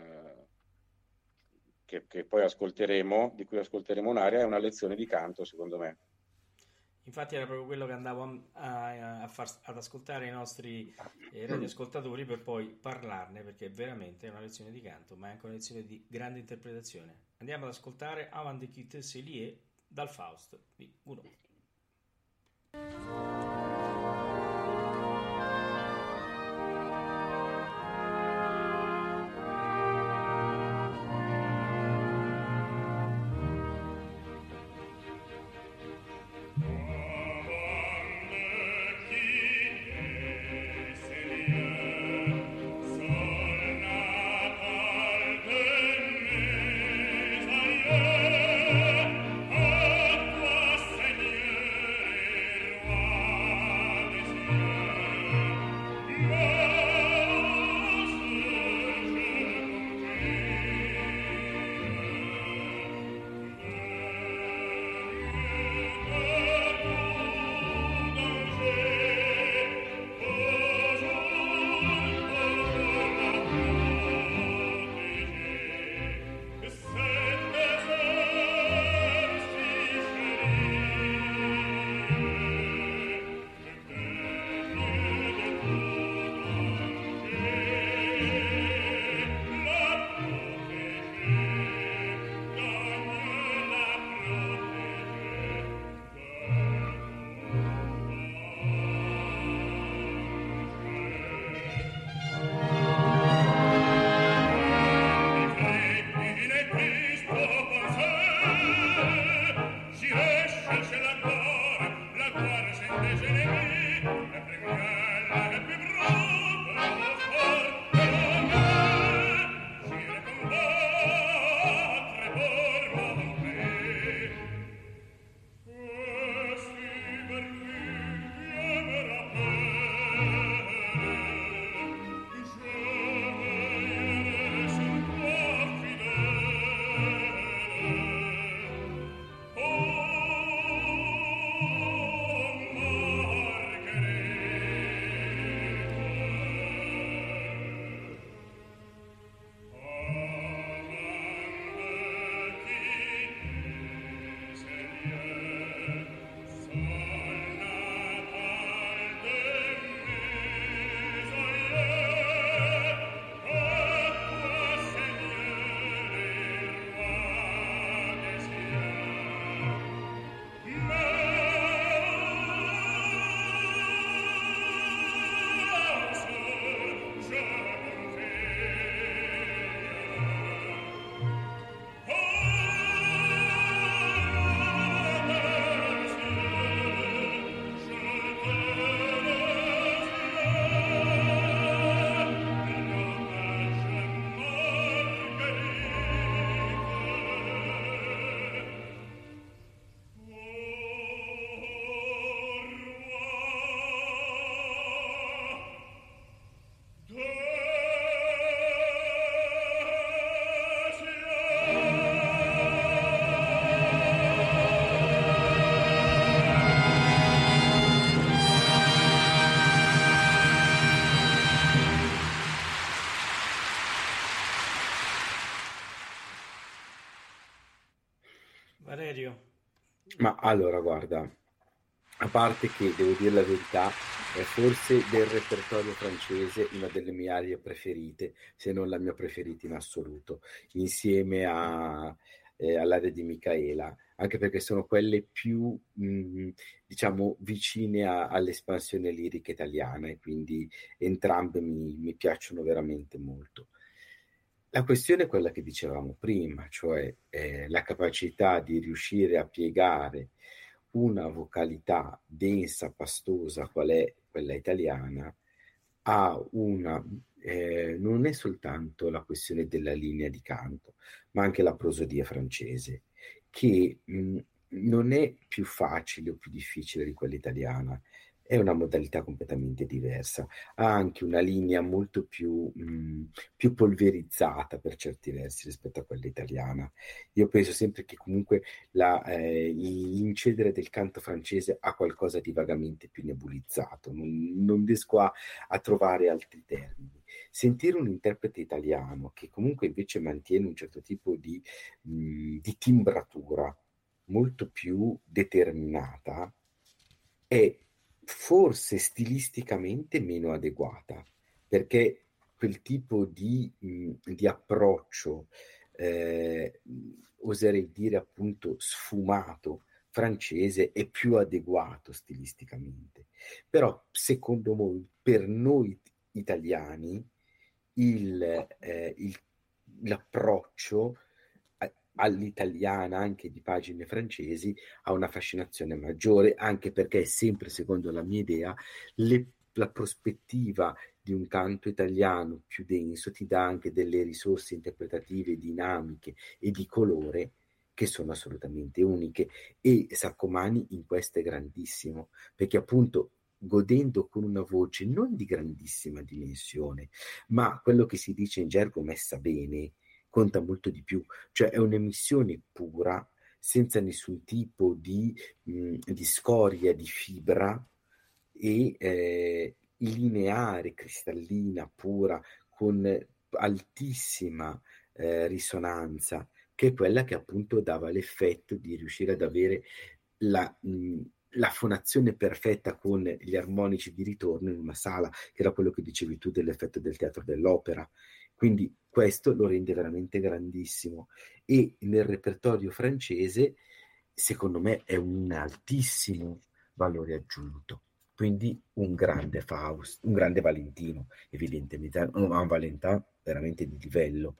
che, che, poi ascolteremo, di cui ascolteremo un'area, è una lezione di canto, secondo me. Infatti era proprio quello che andavo a, a far, ad ascoltare i nostri eh, radioascoltatori per poi parlarne, perché è veramente una lezione di canto, ma è anche una lezione di grande interpretazione. Andiamo ad ascoltare Avant de quitter Célier dal Faust di Gounod. Ma allora, guarda, a parte che devo dire la verità, è forse del repertorio francese una delle mie arie preferite, se non la mia preferita in assoluto, insieme a, eh, all'area di Michaela, anche perché sono quelle più, mh, mm, diciamo, vicine a, all'espansione lirica italiana e quindi entrambe mi, mi piacciono veramente molto. La questione è quella che dicevamo prima, cioè eh, la capacità di riuscire a piegare una vocalità densa, pastosa, qual è quella italiana, ha una, eh, non è soltanto la questione della linea di canto, ma anche la prosodia francese, che mh, non è più facile o più difficile di quella italiana, è una modalità completamente diversa, ha anche una linea molto più, mh, più, polverizzata per certi versi rispetto a quella italiana. Io penso sempre che comunque la, eh, l'incedere del canto francese ha qualcosa di vagamente più nebulizzato, non, non riesco a, a trovare altri termini. Sentire un interprete italiano che comunque invece mantiene un certo tipo di, mh, di timbratura molto più determinata è forse stilisticamente meno adeguata, perché quel tipo di, di approccio, eh, oserei dire appunto sfumato, francese è più adeguato stilisticamente. Però secondo me, per noi italiani, il, eh, il, l'approccio all'italiana anche di pagine francesi ha una fascinazione maggiore, anche perché sempre secondo la mia idea le, la prospettiva di un canto italiano più denso ti dà anche delle risorse interpretative, dinamiche e di colore che sono assolutamente uniche. E Saccomani in questo è grandissimo perché appunto godendo con una voce non di grandissima dimensione ma quello che si dice in gergo messa bene conta molto di più, cioè è un'emissione pura, senza nessun tipo di, mh, di scoria, di fibra e eh, lineare, cristallina, pura, con altissima eh, risonanza, che è quella che appunto dava l'effetto di riuscire ad avere la, mh, la fonazione perfetta con gli armonici di ritorno in una sala, che era quello che dicevi tu dell'effetto del teatro dell'opera. Quindi questo lo rende veramente grandissimo e nel repertorio francese secondo me è un altissimo valore aggiunto. Quindi un grande Faust, un grande Valentino, evidentemente, un Valentin veramente di livello,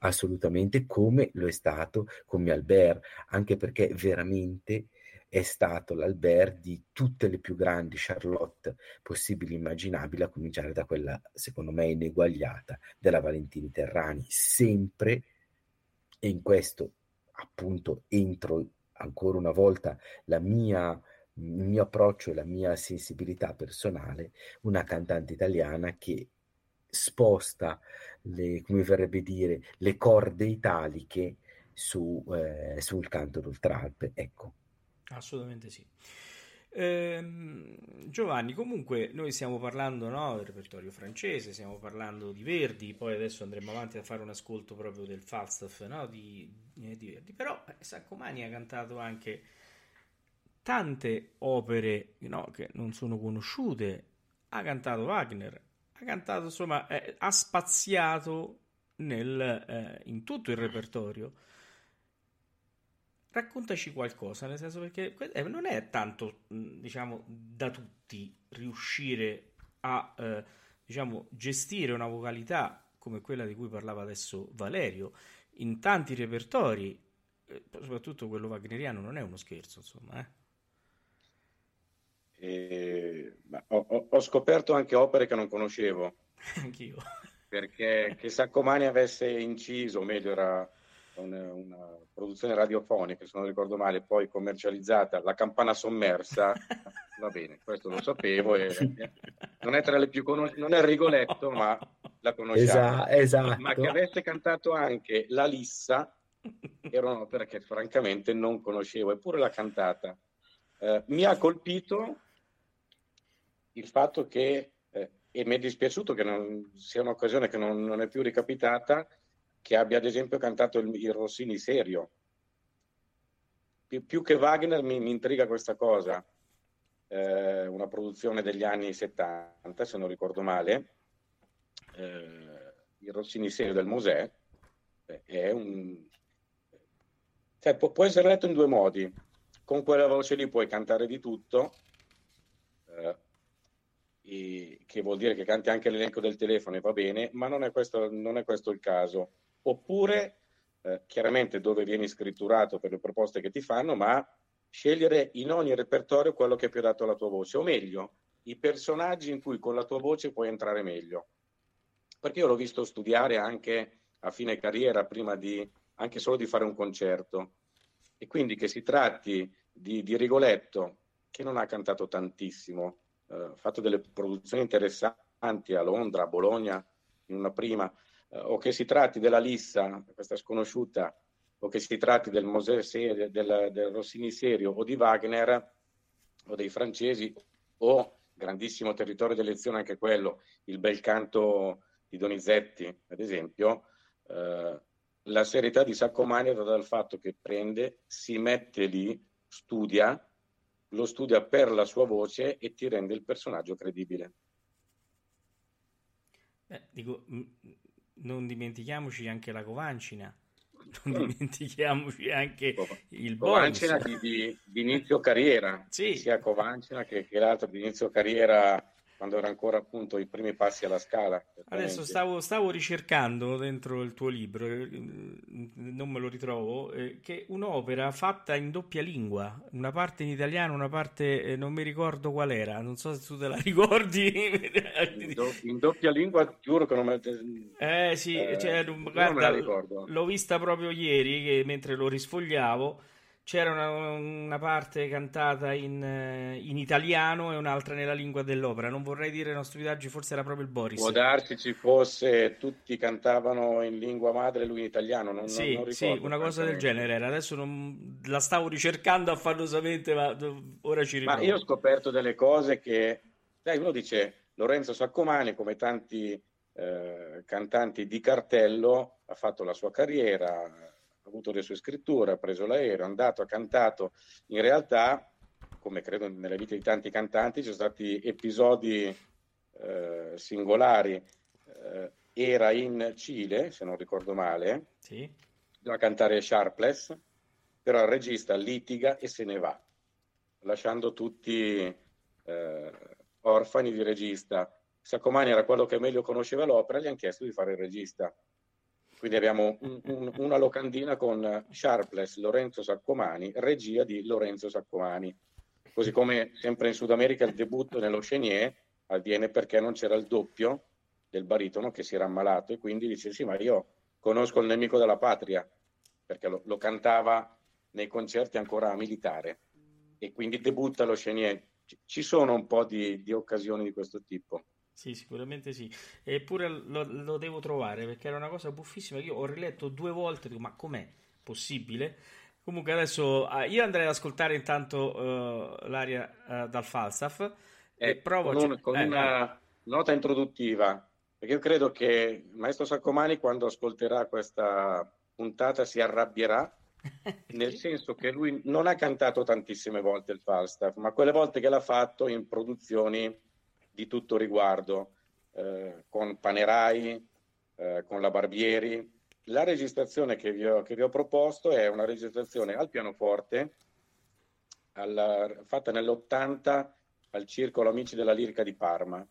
assolutamente come lo è stato come Albert, anche perché veramente è stato l'Albert di tutte le più grandi Charlotte possibili e immaginabili, a cominciare da quella, secondo me, ineguagliata della Valentini Terrani, sempre, e in questo appunto entro ancora una volta la mia il mio approccio e la mia sensibilità personale, una cantante italiana che sposta le, come verrebbe dire, le corde italiche su, eh, sul canto d'Oltralpe. Ecco, Assolutamente sì. Ehm, Giovanni, comunque noi stiamo parlando no, del repertorio francese, stiamo parlando di Verdi, poi adesso andremo avanti a fare un ascolto proprio del Falstaff no, di, eh, di, Verdi, però eh, Saccomani ha cantato anche tante opere no, che non sono conosciute, ha cantato Wagner, ha cantato insomma, eh, ha spaziato nel, eh, in tutto il repertorio raccontaci qualcosa, nel senso perché eh, non è tanto, diciamo, da tutti riuscire a, eh, diciamo, gestire una vocalità come quella di cui parlava adesso Valerio in tanti repertori, eh, soprattutto quello wagneriano, non è uno scherzo, insomma, eh. E, ho, ho, scoperto anche opere che non conoscevo. Anch'io. Perché che Saccomani avesse inciso, o meglio era una, una, produzione radiofonica, se non ricordo male, poi commercializzata, La campana sommersa, va bene, questo lo sapevo, e, non è tra le più conosciute, non è Rigoletto, ma la conosciamo. Esatto, esatto. Ma che avesse cantato anche La Lissa, era un'opera che francamente non conoscevo, eppure l'ha cantata. Eh, mi ha colpito il fatto che, eh, e mi è dispiaciuto che non, sia un'occasione che non, non è più ricapitata, che abbia ad esempio cantato il, il Rossini serio. Pi, più che Wagner mi, mi, intriga questa cosa. eh, una produzione degli anni 70, se non ricordo male, eh, il Rossini Serio del Mosè, eh, è un... Cioè, può, può, essere letto in due modi. Con quella voce lì puoi cantare di tutto, eh, che vuol dire che canti anche l'elenco del telefono e va bene, ma non è questo, non è questo il caso. Oppure, eh, chiaramente dove vieni scritturato per le proposte che ti fanno, ma scegliere in ogni repertorio quello che è più adatto alla tua voce, o meglio, i personaggi in cui con la tua voce puoi entrare meglio. Perché io l'ho visto studiare anche a fine carriera, prima di anche solo di fare un concerto. E quindi che si tratti di, di Rigoletto, che non ha cantato tantissimo, eh, ha fatto delle produzioni interessanti a Londra, a Bologna, in una prima, eh, o che si tratti della Lissa, questa sconosciuta, o che si tratti del, Mosè del, del Rossini Serio o di Wagner o dei francesi o grandissimo territorio d'elezione anche quello, il bel canto di Donizetti, ad esempio, eh, la serietà di Saccomani è data dal fatto che prende, si mette lì, studia, lo studia per la sua voce e ti rende il personaggio credibile. Eh, dico, non dimentichiamoci anche la Covancina non dimentichiamoci anche il Covancina di, di, di, inizio carriera, sì. sia Covancina che, che l'altro di inizio carriera quando era ancora appunto i primi passi alla scala. Adesso stavo, stavo, ricercando dentro il tuo libro, eh, non me lo ritrovo, eh, che un'opera fatta in doppia lingua, una parte in italiano, una parte eh, non mi ricordo qual era, non so se tu te la ricordi. in, do, in doppia lingua, giuro che non me Eh sì, eh, cioè, guarda, l'ho vista proprio ieri che, mentre lo risfogliavo c'era una, una parte cantata in, eh, in, italiano e un'altra nella lingua dell'opera. Non vorrei dire una stupidaggine, forse era proprio il Boris. Può darsi ci fosse, tutti cantavano in lingua madre e lui in italiano. Non, sì, non, non sì, una cosa del genere era. Adesso non, la stavo ricercando affannosamente, ma ora ci riprovo. Ma io ho scoperto delle cose che, dai, uno dice Lorenzo Saccomani, come tanti eh, cantanti di cartello, ha fatto la sua carriera avuto le sue scritture, ha preso l'aereo, è andato, ha cantato. In realtà, come credo nella vita di tanti cantanti, ci sono stati episodi eh, singolari. Eh, era in Cile, se non ricordo male, sì. doveva cantare Sharpless, però il regista litiga e se ne va, lasciando tutti eh, orfani di regista. Sacomani era quello che meglio conosceva l'opera gli hanno chiesto di fare il regista. Quindi abbiamo un, un, una locandina con Sharpless, Lorenzo Saccomani, regia di Lorenzo Saccomani. Così come sempre in Sud America il debutto nello Chenier avviene perché non c'era il doppio del baritono che si era ammalato e quindi dice sì ma io conosco il nemico della patria perché lo, lo cantava nei concerti ancora militare e quindi debutta lo Chenier. Ci sono un po' di, di occasioni di questo tipo. Sì, sicuramente sì. Eppure lo, lo, devo trovare perché era una cosa buffissima. Io ho riletto due volte, dico, ma com'è possibile? Comunque adesso uh, io andrei ad ascoltare intanto uh, l'aria uh, dal Falstaff eh, e provo con, un, con eh, una nota introduttiva, perché io credo che il maestro Saccomani quando ascolterà questa puntata si arrabbierà, nel senso che lui non ha cantato tantissime volte il Falstaff, ma quelle volte che l'ha fatto in produzioni di tutto riguardo, eh, con Panerai, eh, con la Barbieri. La registrazione che vi, ho, che vi ho proposto è una registrazione al pianoforte, alla, fatta nell'80 al Circolo Amici della Lirica di Parma.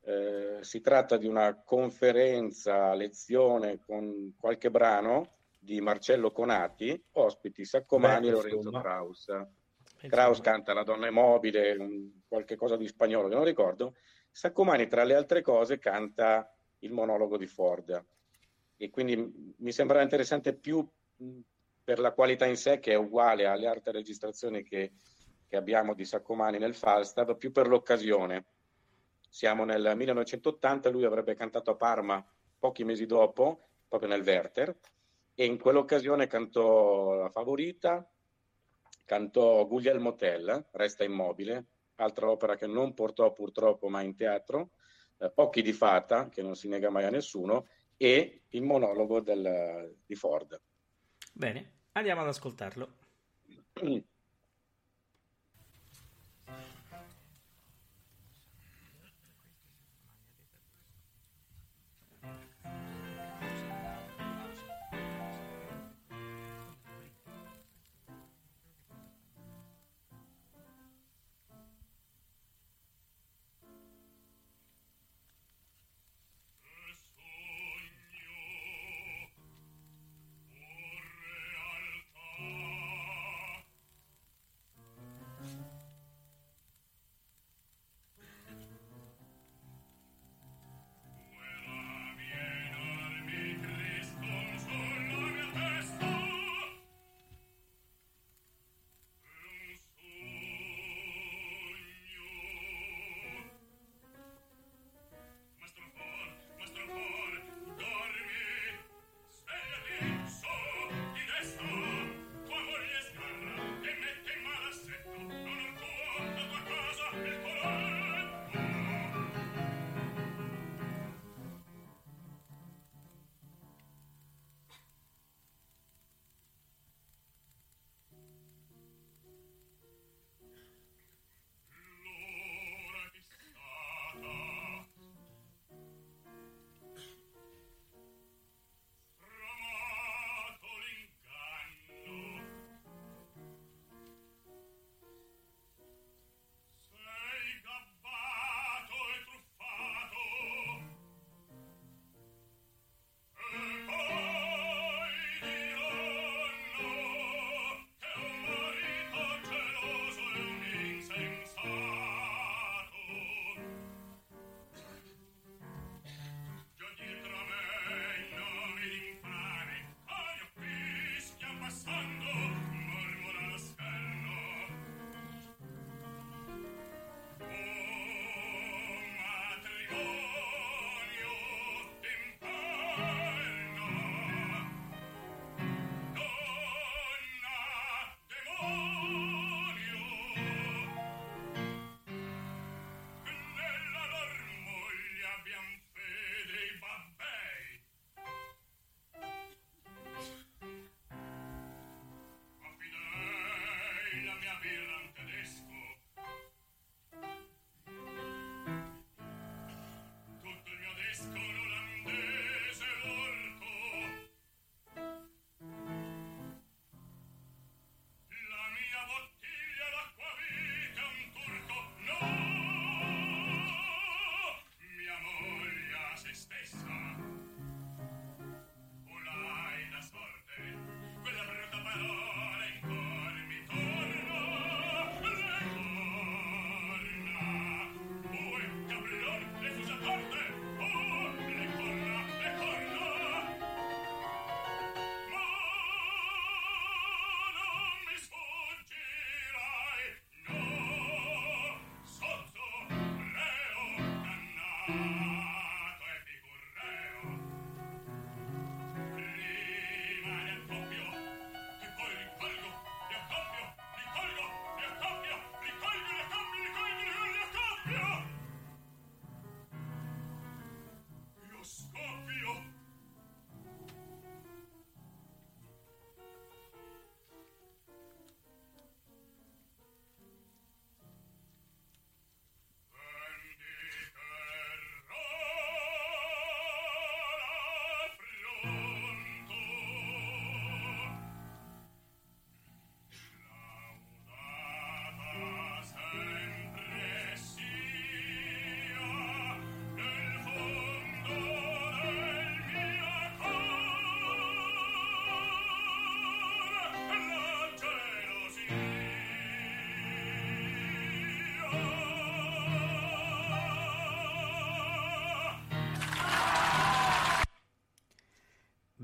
Eh, si tratta di una conferenza, lezione con qualche brano di Marcello Conati, ospiti Saccomani Beh, e Lorenzo Kraus. Kraus canta La donna è mobile, qualche cosa di spagnolo che non ricordo. Saccomani, tra le altre cose, canta il monologo di Ford. E quindi mi sembrava interessante più per la qualità in sé, che è uguale alle altre registrazioni che, che abbiamo di Saccomani nel Falstaff, più per l'occasione. Siamo nel 1980, lui avrebbe cantato a Parma pochi mesi dopo, proprio nel Werther, e in quell'occasione cantò La Favorita, cantò Guglielmo Tell, Resta immobile, altra opera che non portò purtroppo mai in teatro, eh, Occhi di fata, che non si nega mai a nessuno, e il monologo del, di Ford. Bene, andiamo ad ascoltarlo.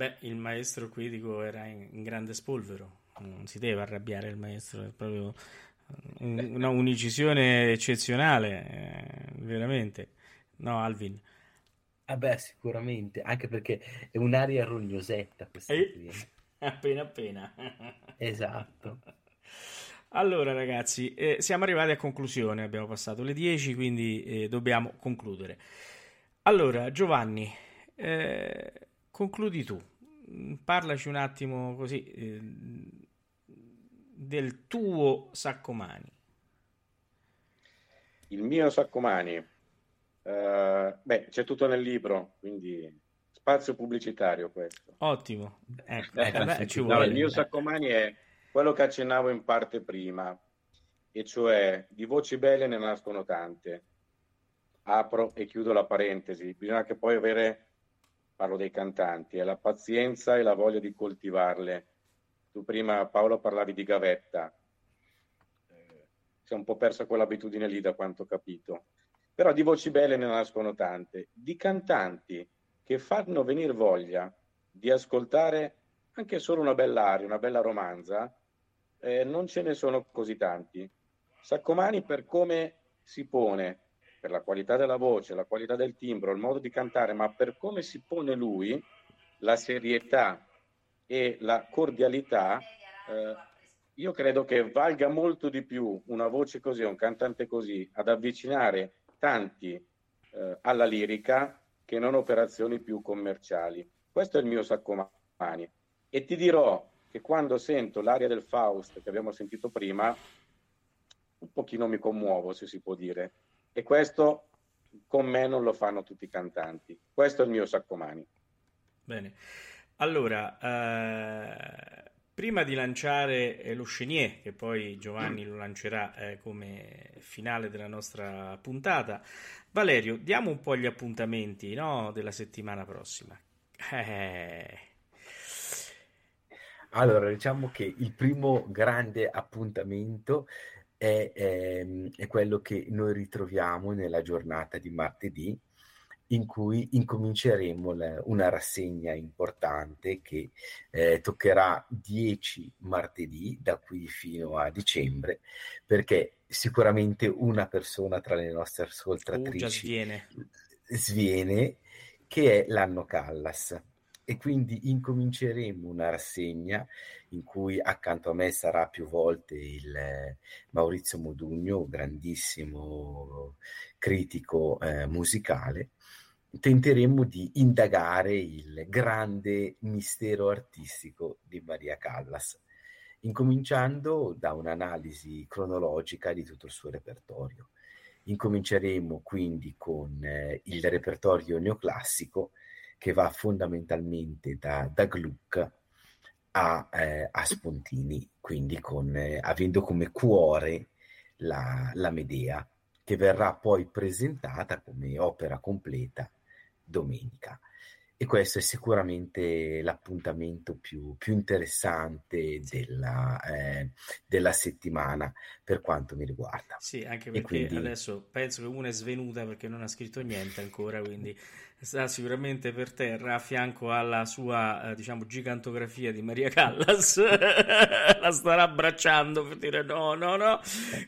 Beh, il maestro qui dico era in, in grande spolvero, non si deve arrabbiare il maestro, è proprio un, una un'icisione eccezionale, eh, veramente. No, Alvin. Ah beh, sicuramente, anche perché è un'aria rognosetta questa E... qui. eh. Appena appena. Esatto. Allora ragazzi, eh, siamo arrivati a conclusione, abbiamo passato le 10, quindi eh, dobbiamo concludere. Allora, Giovanni, eh, concludi tu, parlaci un attimo così eh, del tuo Saccomani. Il mio Saccomani, eh, beh, c'è tutto nel libro, quindi spazio pubblicitario questo. Ottimo, ecco, eh, beh, ci no, No, vuole. il mio Saccomani è quello che accennavo in parte prima, e cioè di voci belle ne nascono tante. Apro e chiudo la parentesi, bisogna che poi avere, parlo dei cantanti, è la pazienza e la voglia di coltivarle. Tu prima Paolo parlavi di gavetta, Eh, si è un po' persa quell'abitudine lì da quanto ho capito. Però di voci belle ne nascono tante, di cantanti che fanno venire voglia di ascoltare anche solo una bella aria, una bella romanza, eh, non ce ne sono così tanti. Saccomani per come si pone, per la qualità della voce, la qualità del timbro, il modo di cantare, ma per come si pone lui, la serietà e la cordialità, eh, io credo che valga molto di più una voce così, un cantante così, ad avvicinare tanti eh, alla lirica che non operazioni più commerciali. Questo è il mio Saccomani. E ti dirò che quando sento l'aria del Faust che abbiamo sentito prima, un pochino mi commuovo, se si può dire. E questo con me non lo fanno tutti i cantanti. Questo è il mio Saccomani. Bene, allora, eh, prima di lanciare eh, lo Chenier, che poi Giovanni lo lancerà eh, come finale della nostra puntata, Valerio, diamo un po' gli appuntamenti, no, della settimana prossima. Eh, Allora, diciamo che il primo grande appuntamento è, ehm, è quello che noi ritroviamo nella giornata di martedì, in cui incominceremo la- una rassegna importante che eh, toccherà 10 martedì da qui fino a dicembre, perché sicuramente una persona tra le nostre uh, ascoltatrici sviene. sviene, che è l'anno Callas. E quindi incominceremo una rassegna in cui accanto a me sarà più volte il eh, Maurizio Modugno, grandissimo critico eh, musicale. Tenteremo di indagare il grande mistero artistico di Maria Callas, incominciando da un'analisi cronologica di tutto il suo repertorio. Incominceremo quindi con eh, il repertorio neoclassico che va fondamentalmente da, da Gluck a, eh, a Spontini, quindi con, eh, avendo come cuore la, la Medea, che verrà poi presentata come opera completa domenica. E questo è sicuramente l'appuntamento più, più interessante della, eh, della settimana per quanto mi riguarda. Sì, anche perché quindi adesso penso che una è svenuta perché non ha scritto niente ancora, quindi sta sicuramente per terra a fianco alla sua, eh, diciamo, gigantografia di Maria Callas. La starà abbracciando per dire no, no, no,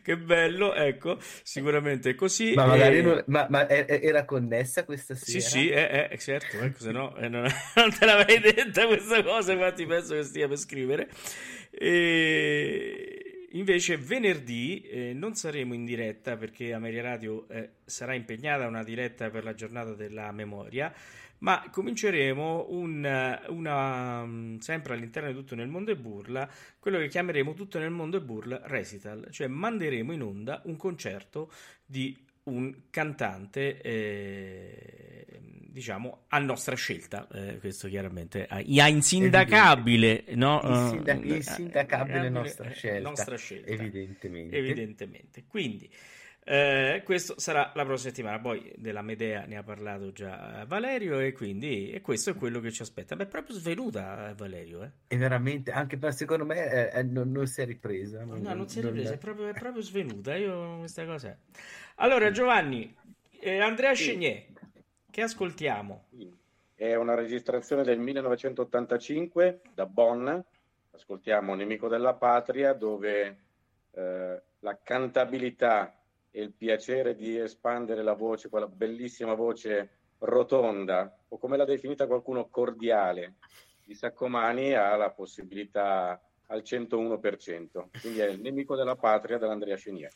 che bello, ecco, sicuramente è così. Ma magari E- non, ma, ma è- è- era connessa questa Sì, sera? sì, eh, eh, certo, ecco, se no eh, non, non te l'avrei detta questa cosa, infatti penso che stia per scrivere. E invece venerdì eh, non saremo in diretta perché Ameria Radio eh, sarà impegnata una diretta per la giornata della memoria, ma cominceremo un, eh, una, mm, sempre all'interno di Tutto nel mondo e burla, quello che chiameremo Tutto nel mondo e burla recital, cioè manderemo in onda un concerto di un cantante, eh, diciamo, a nostra scelta, eh, questo chiaramente a, a insindacabile, no? Insinda- Eh, insindacabile nostra scelta, nostra scelta, evidentemente. evidentemente. Quindi, eh, questo sarà la prossima settimana. Poi della Medea ne ha parlato già Valerio, e quindi e questo è quello che ci aspetta. Beh, è proprio svenuta, eh, Valerio, eh. E veramente, anche per secondo me eh, eh, non, non si è ripresa. No, non si è ripresa, è proprio, è proprio svenuta. Io questa cosa. è. Allora, Giovanni, eh, Andrea Sì. Chenier, che ascoltiamo? è una registrazione del 1985 da Bonn, ascoltiamo Nemico della Patria, dove eh, la cantabilità il piacere di espandere la voce, quella bellissima voce rotonda, o come l'ha definita qualcuno, cordiale, di Saccomani, ha la possibilità al 101%. Quindi è il nemico della patria dell'Andrea Chenier.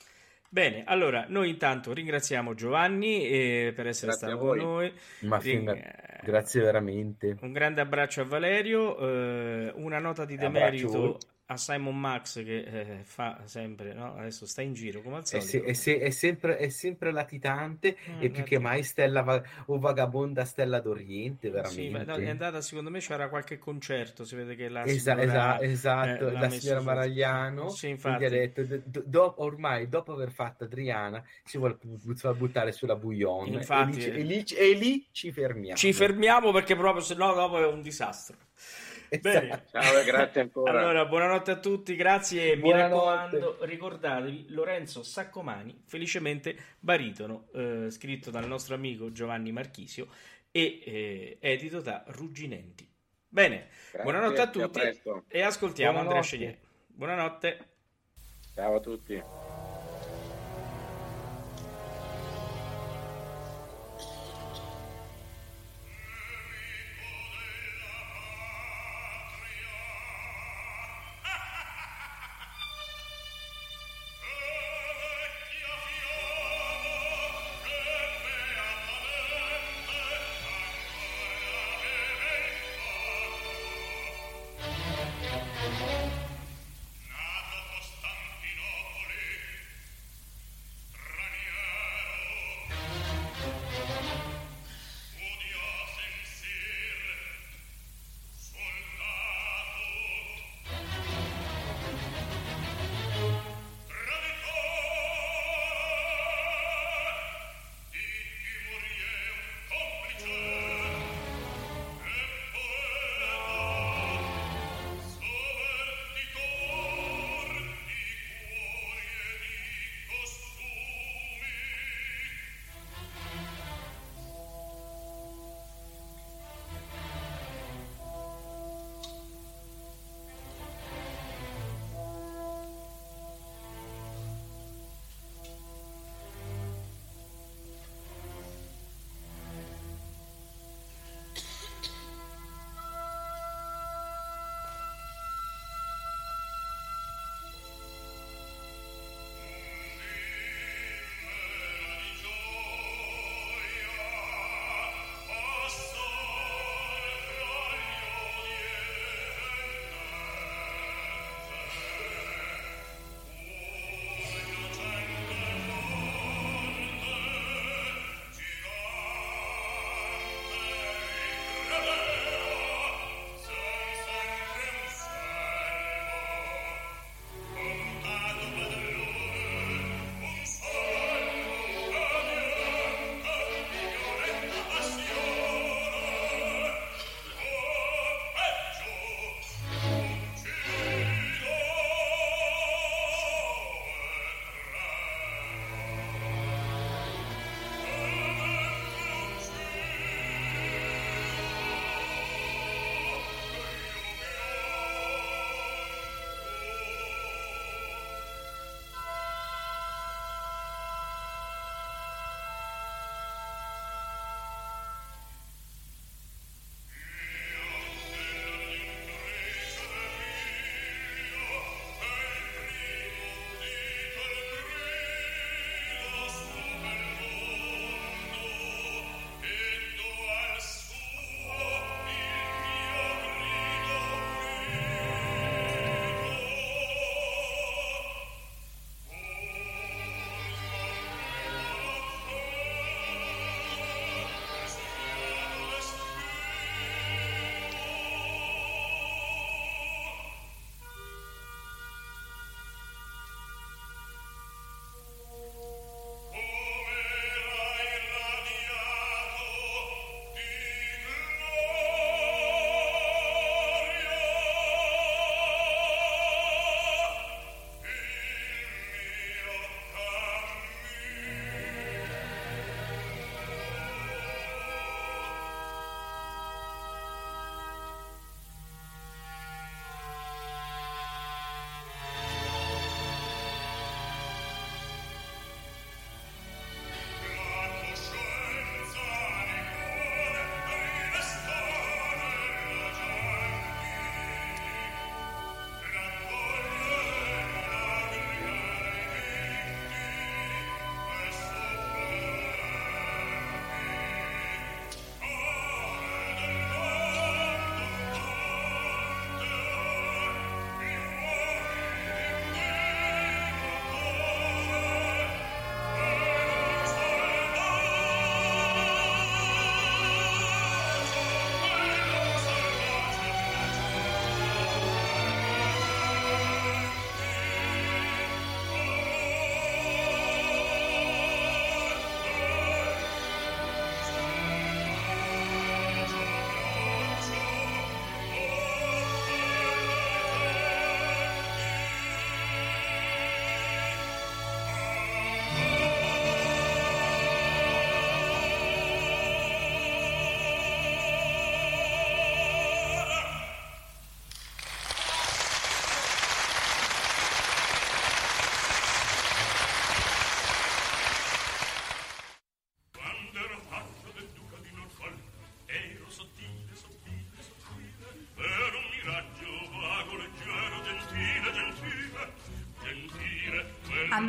Bene, allora noi intanto ringraziamo Giovanni eh, per essere Grazie stato a con noi. Ma Ring- fin- grazie veramente. Un grande abbraccio a Valerio, eh, una nota di demerito. A Simon Max che eh, fa sempre, no? adesso sta in giro come al È, solito. è se- è sempre, è sempre latitante Mm, e più che mai stella va- o vagabonda stella d'Oriente, Sì, ma è veramente. andata secondo me c'era qualche concerto, si vede che la Esa- signora esa- esatto, eh, la signora su- Maragliano Sì, infatti. ha detto do- do- ormai dopo aver fatto Adriana si vuole buttare sulla bouillon Infatti, e, lì, eh. e lì- e lì ci fermiamo Ci fermiamo perché proprio se no dopo è un disastro. Bene. Esatto. Ciao e grazie ancora. Allora, buonanotte a tutti, grazie e mi raccomando, ricordatevi Lorenzo Saccomani, felicemente baritono, eh, scritto dal nostro amico Giovanni Marchisio e eh, edito da Rugginenti. Bene, Grazie, buonanotte a a tutti presto. e ascoltiamo Andrea Buonanotte. Chenier. Buonanotte. Ciao a tutti.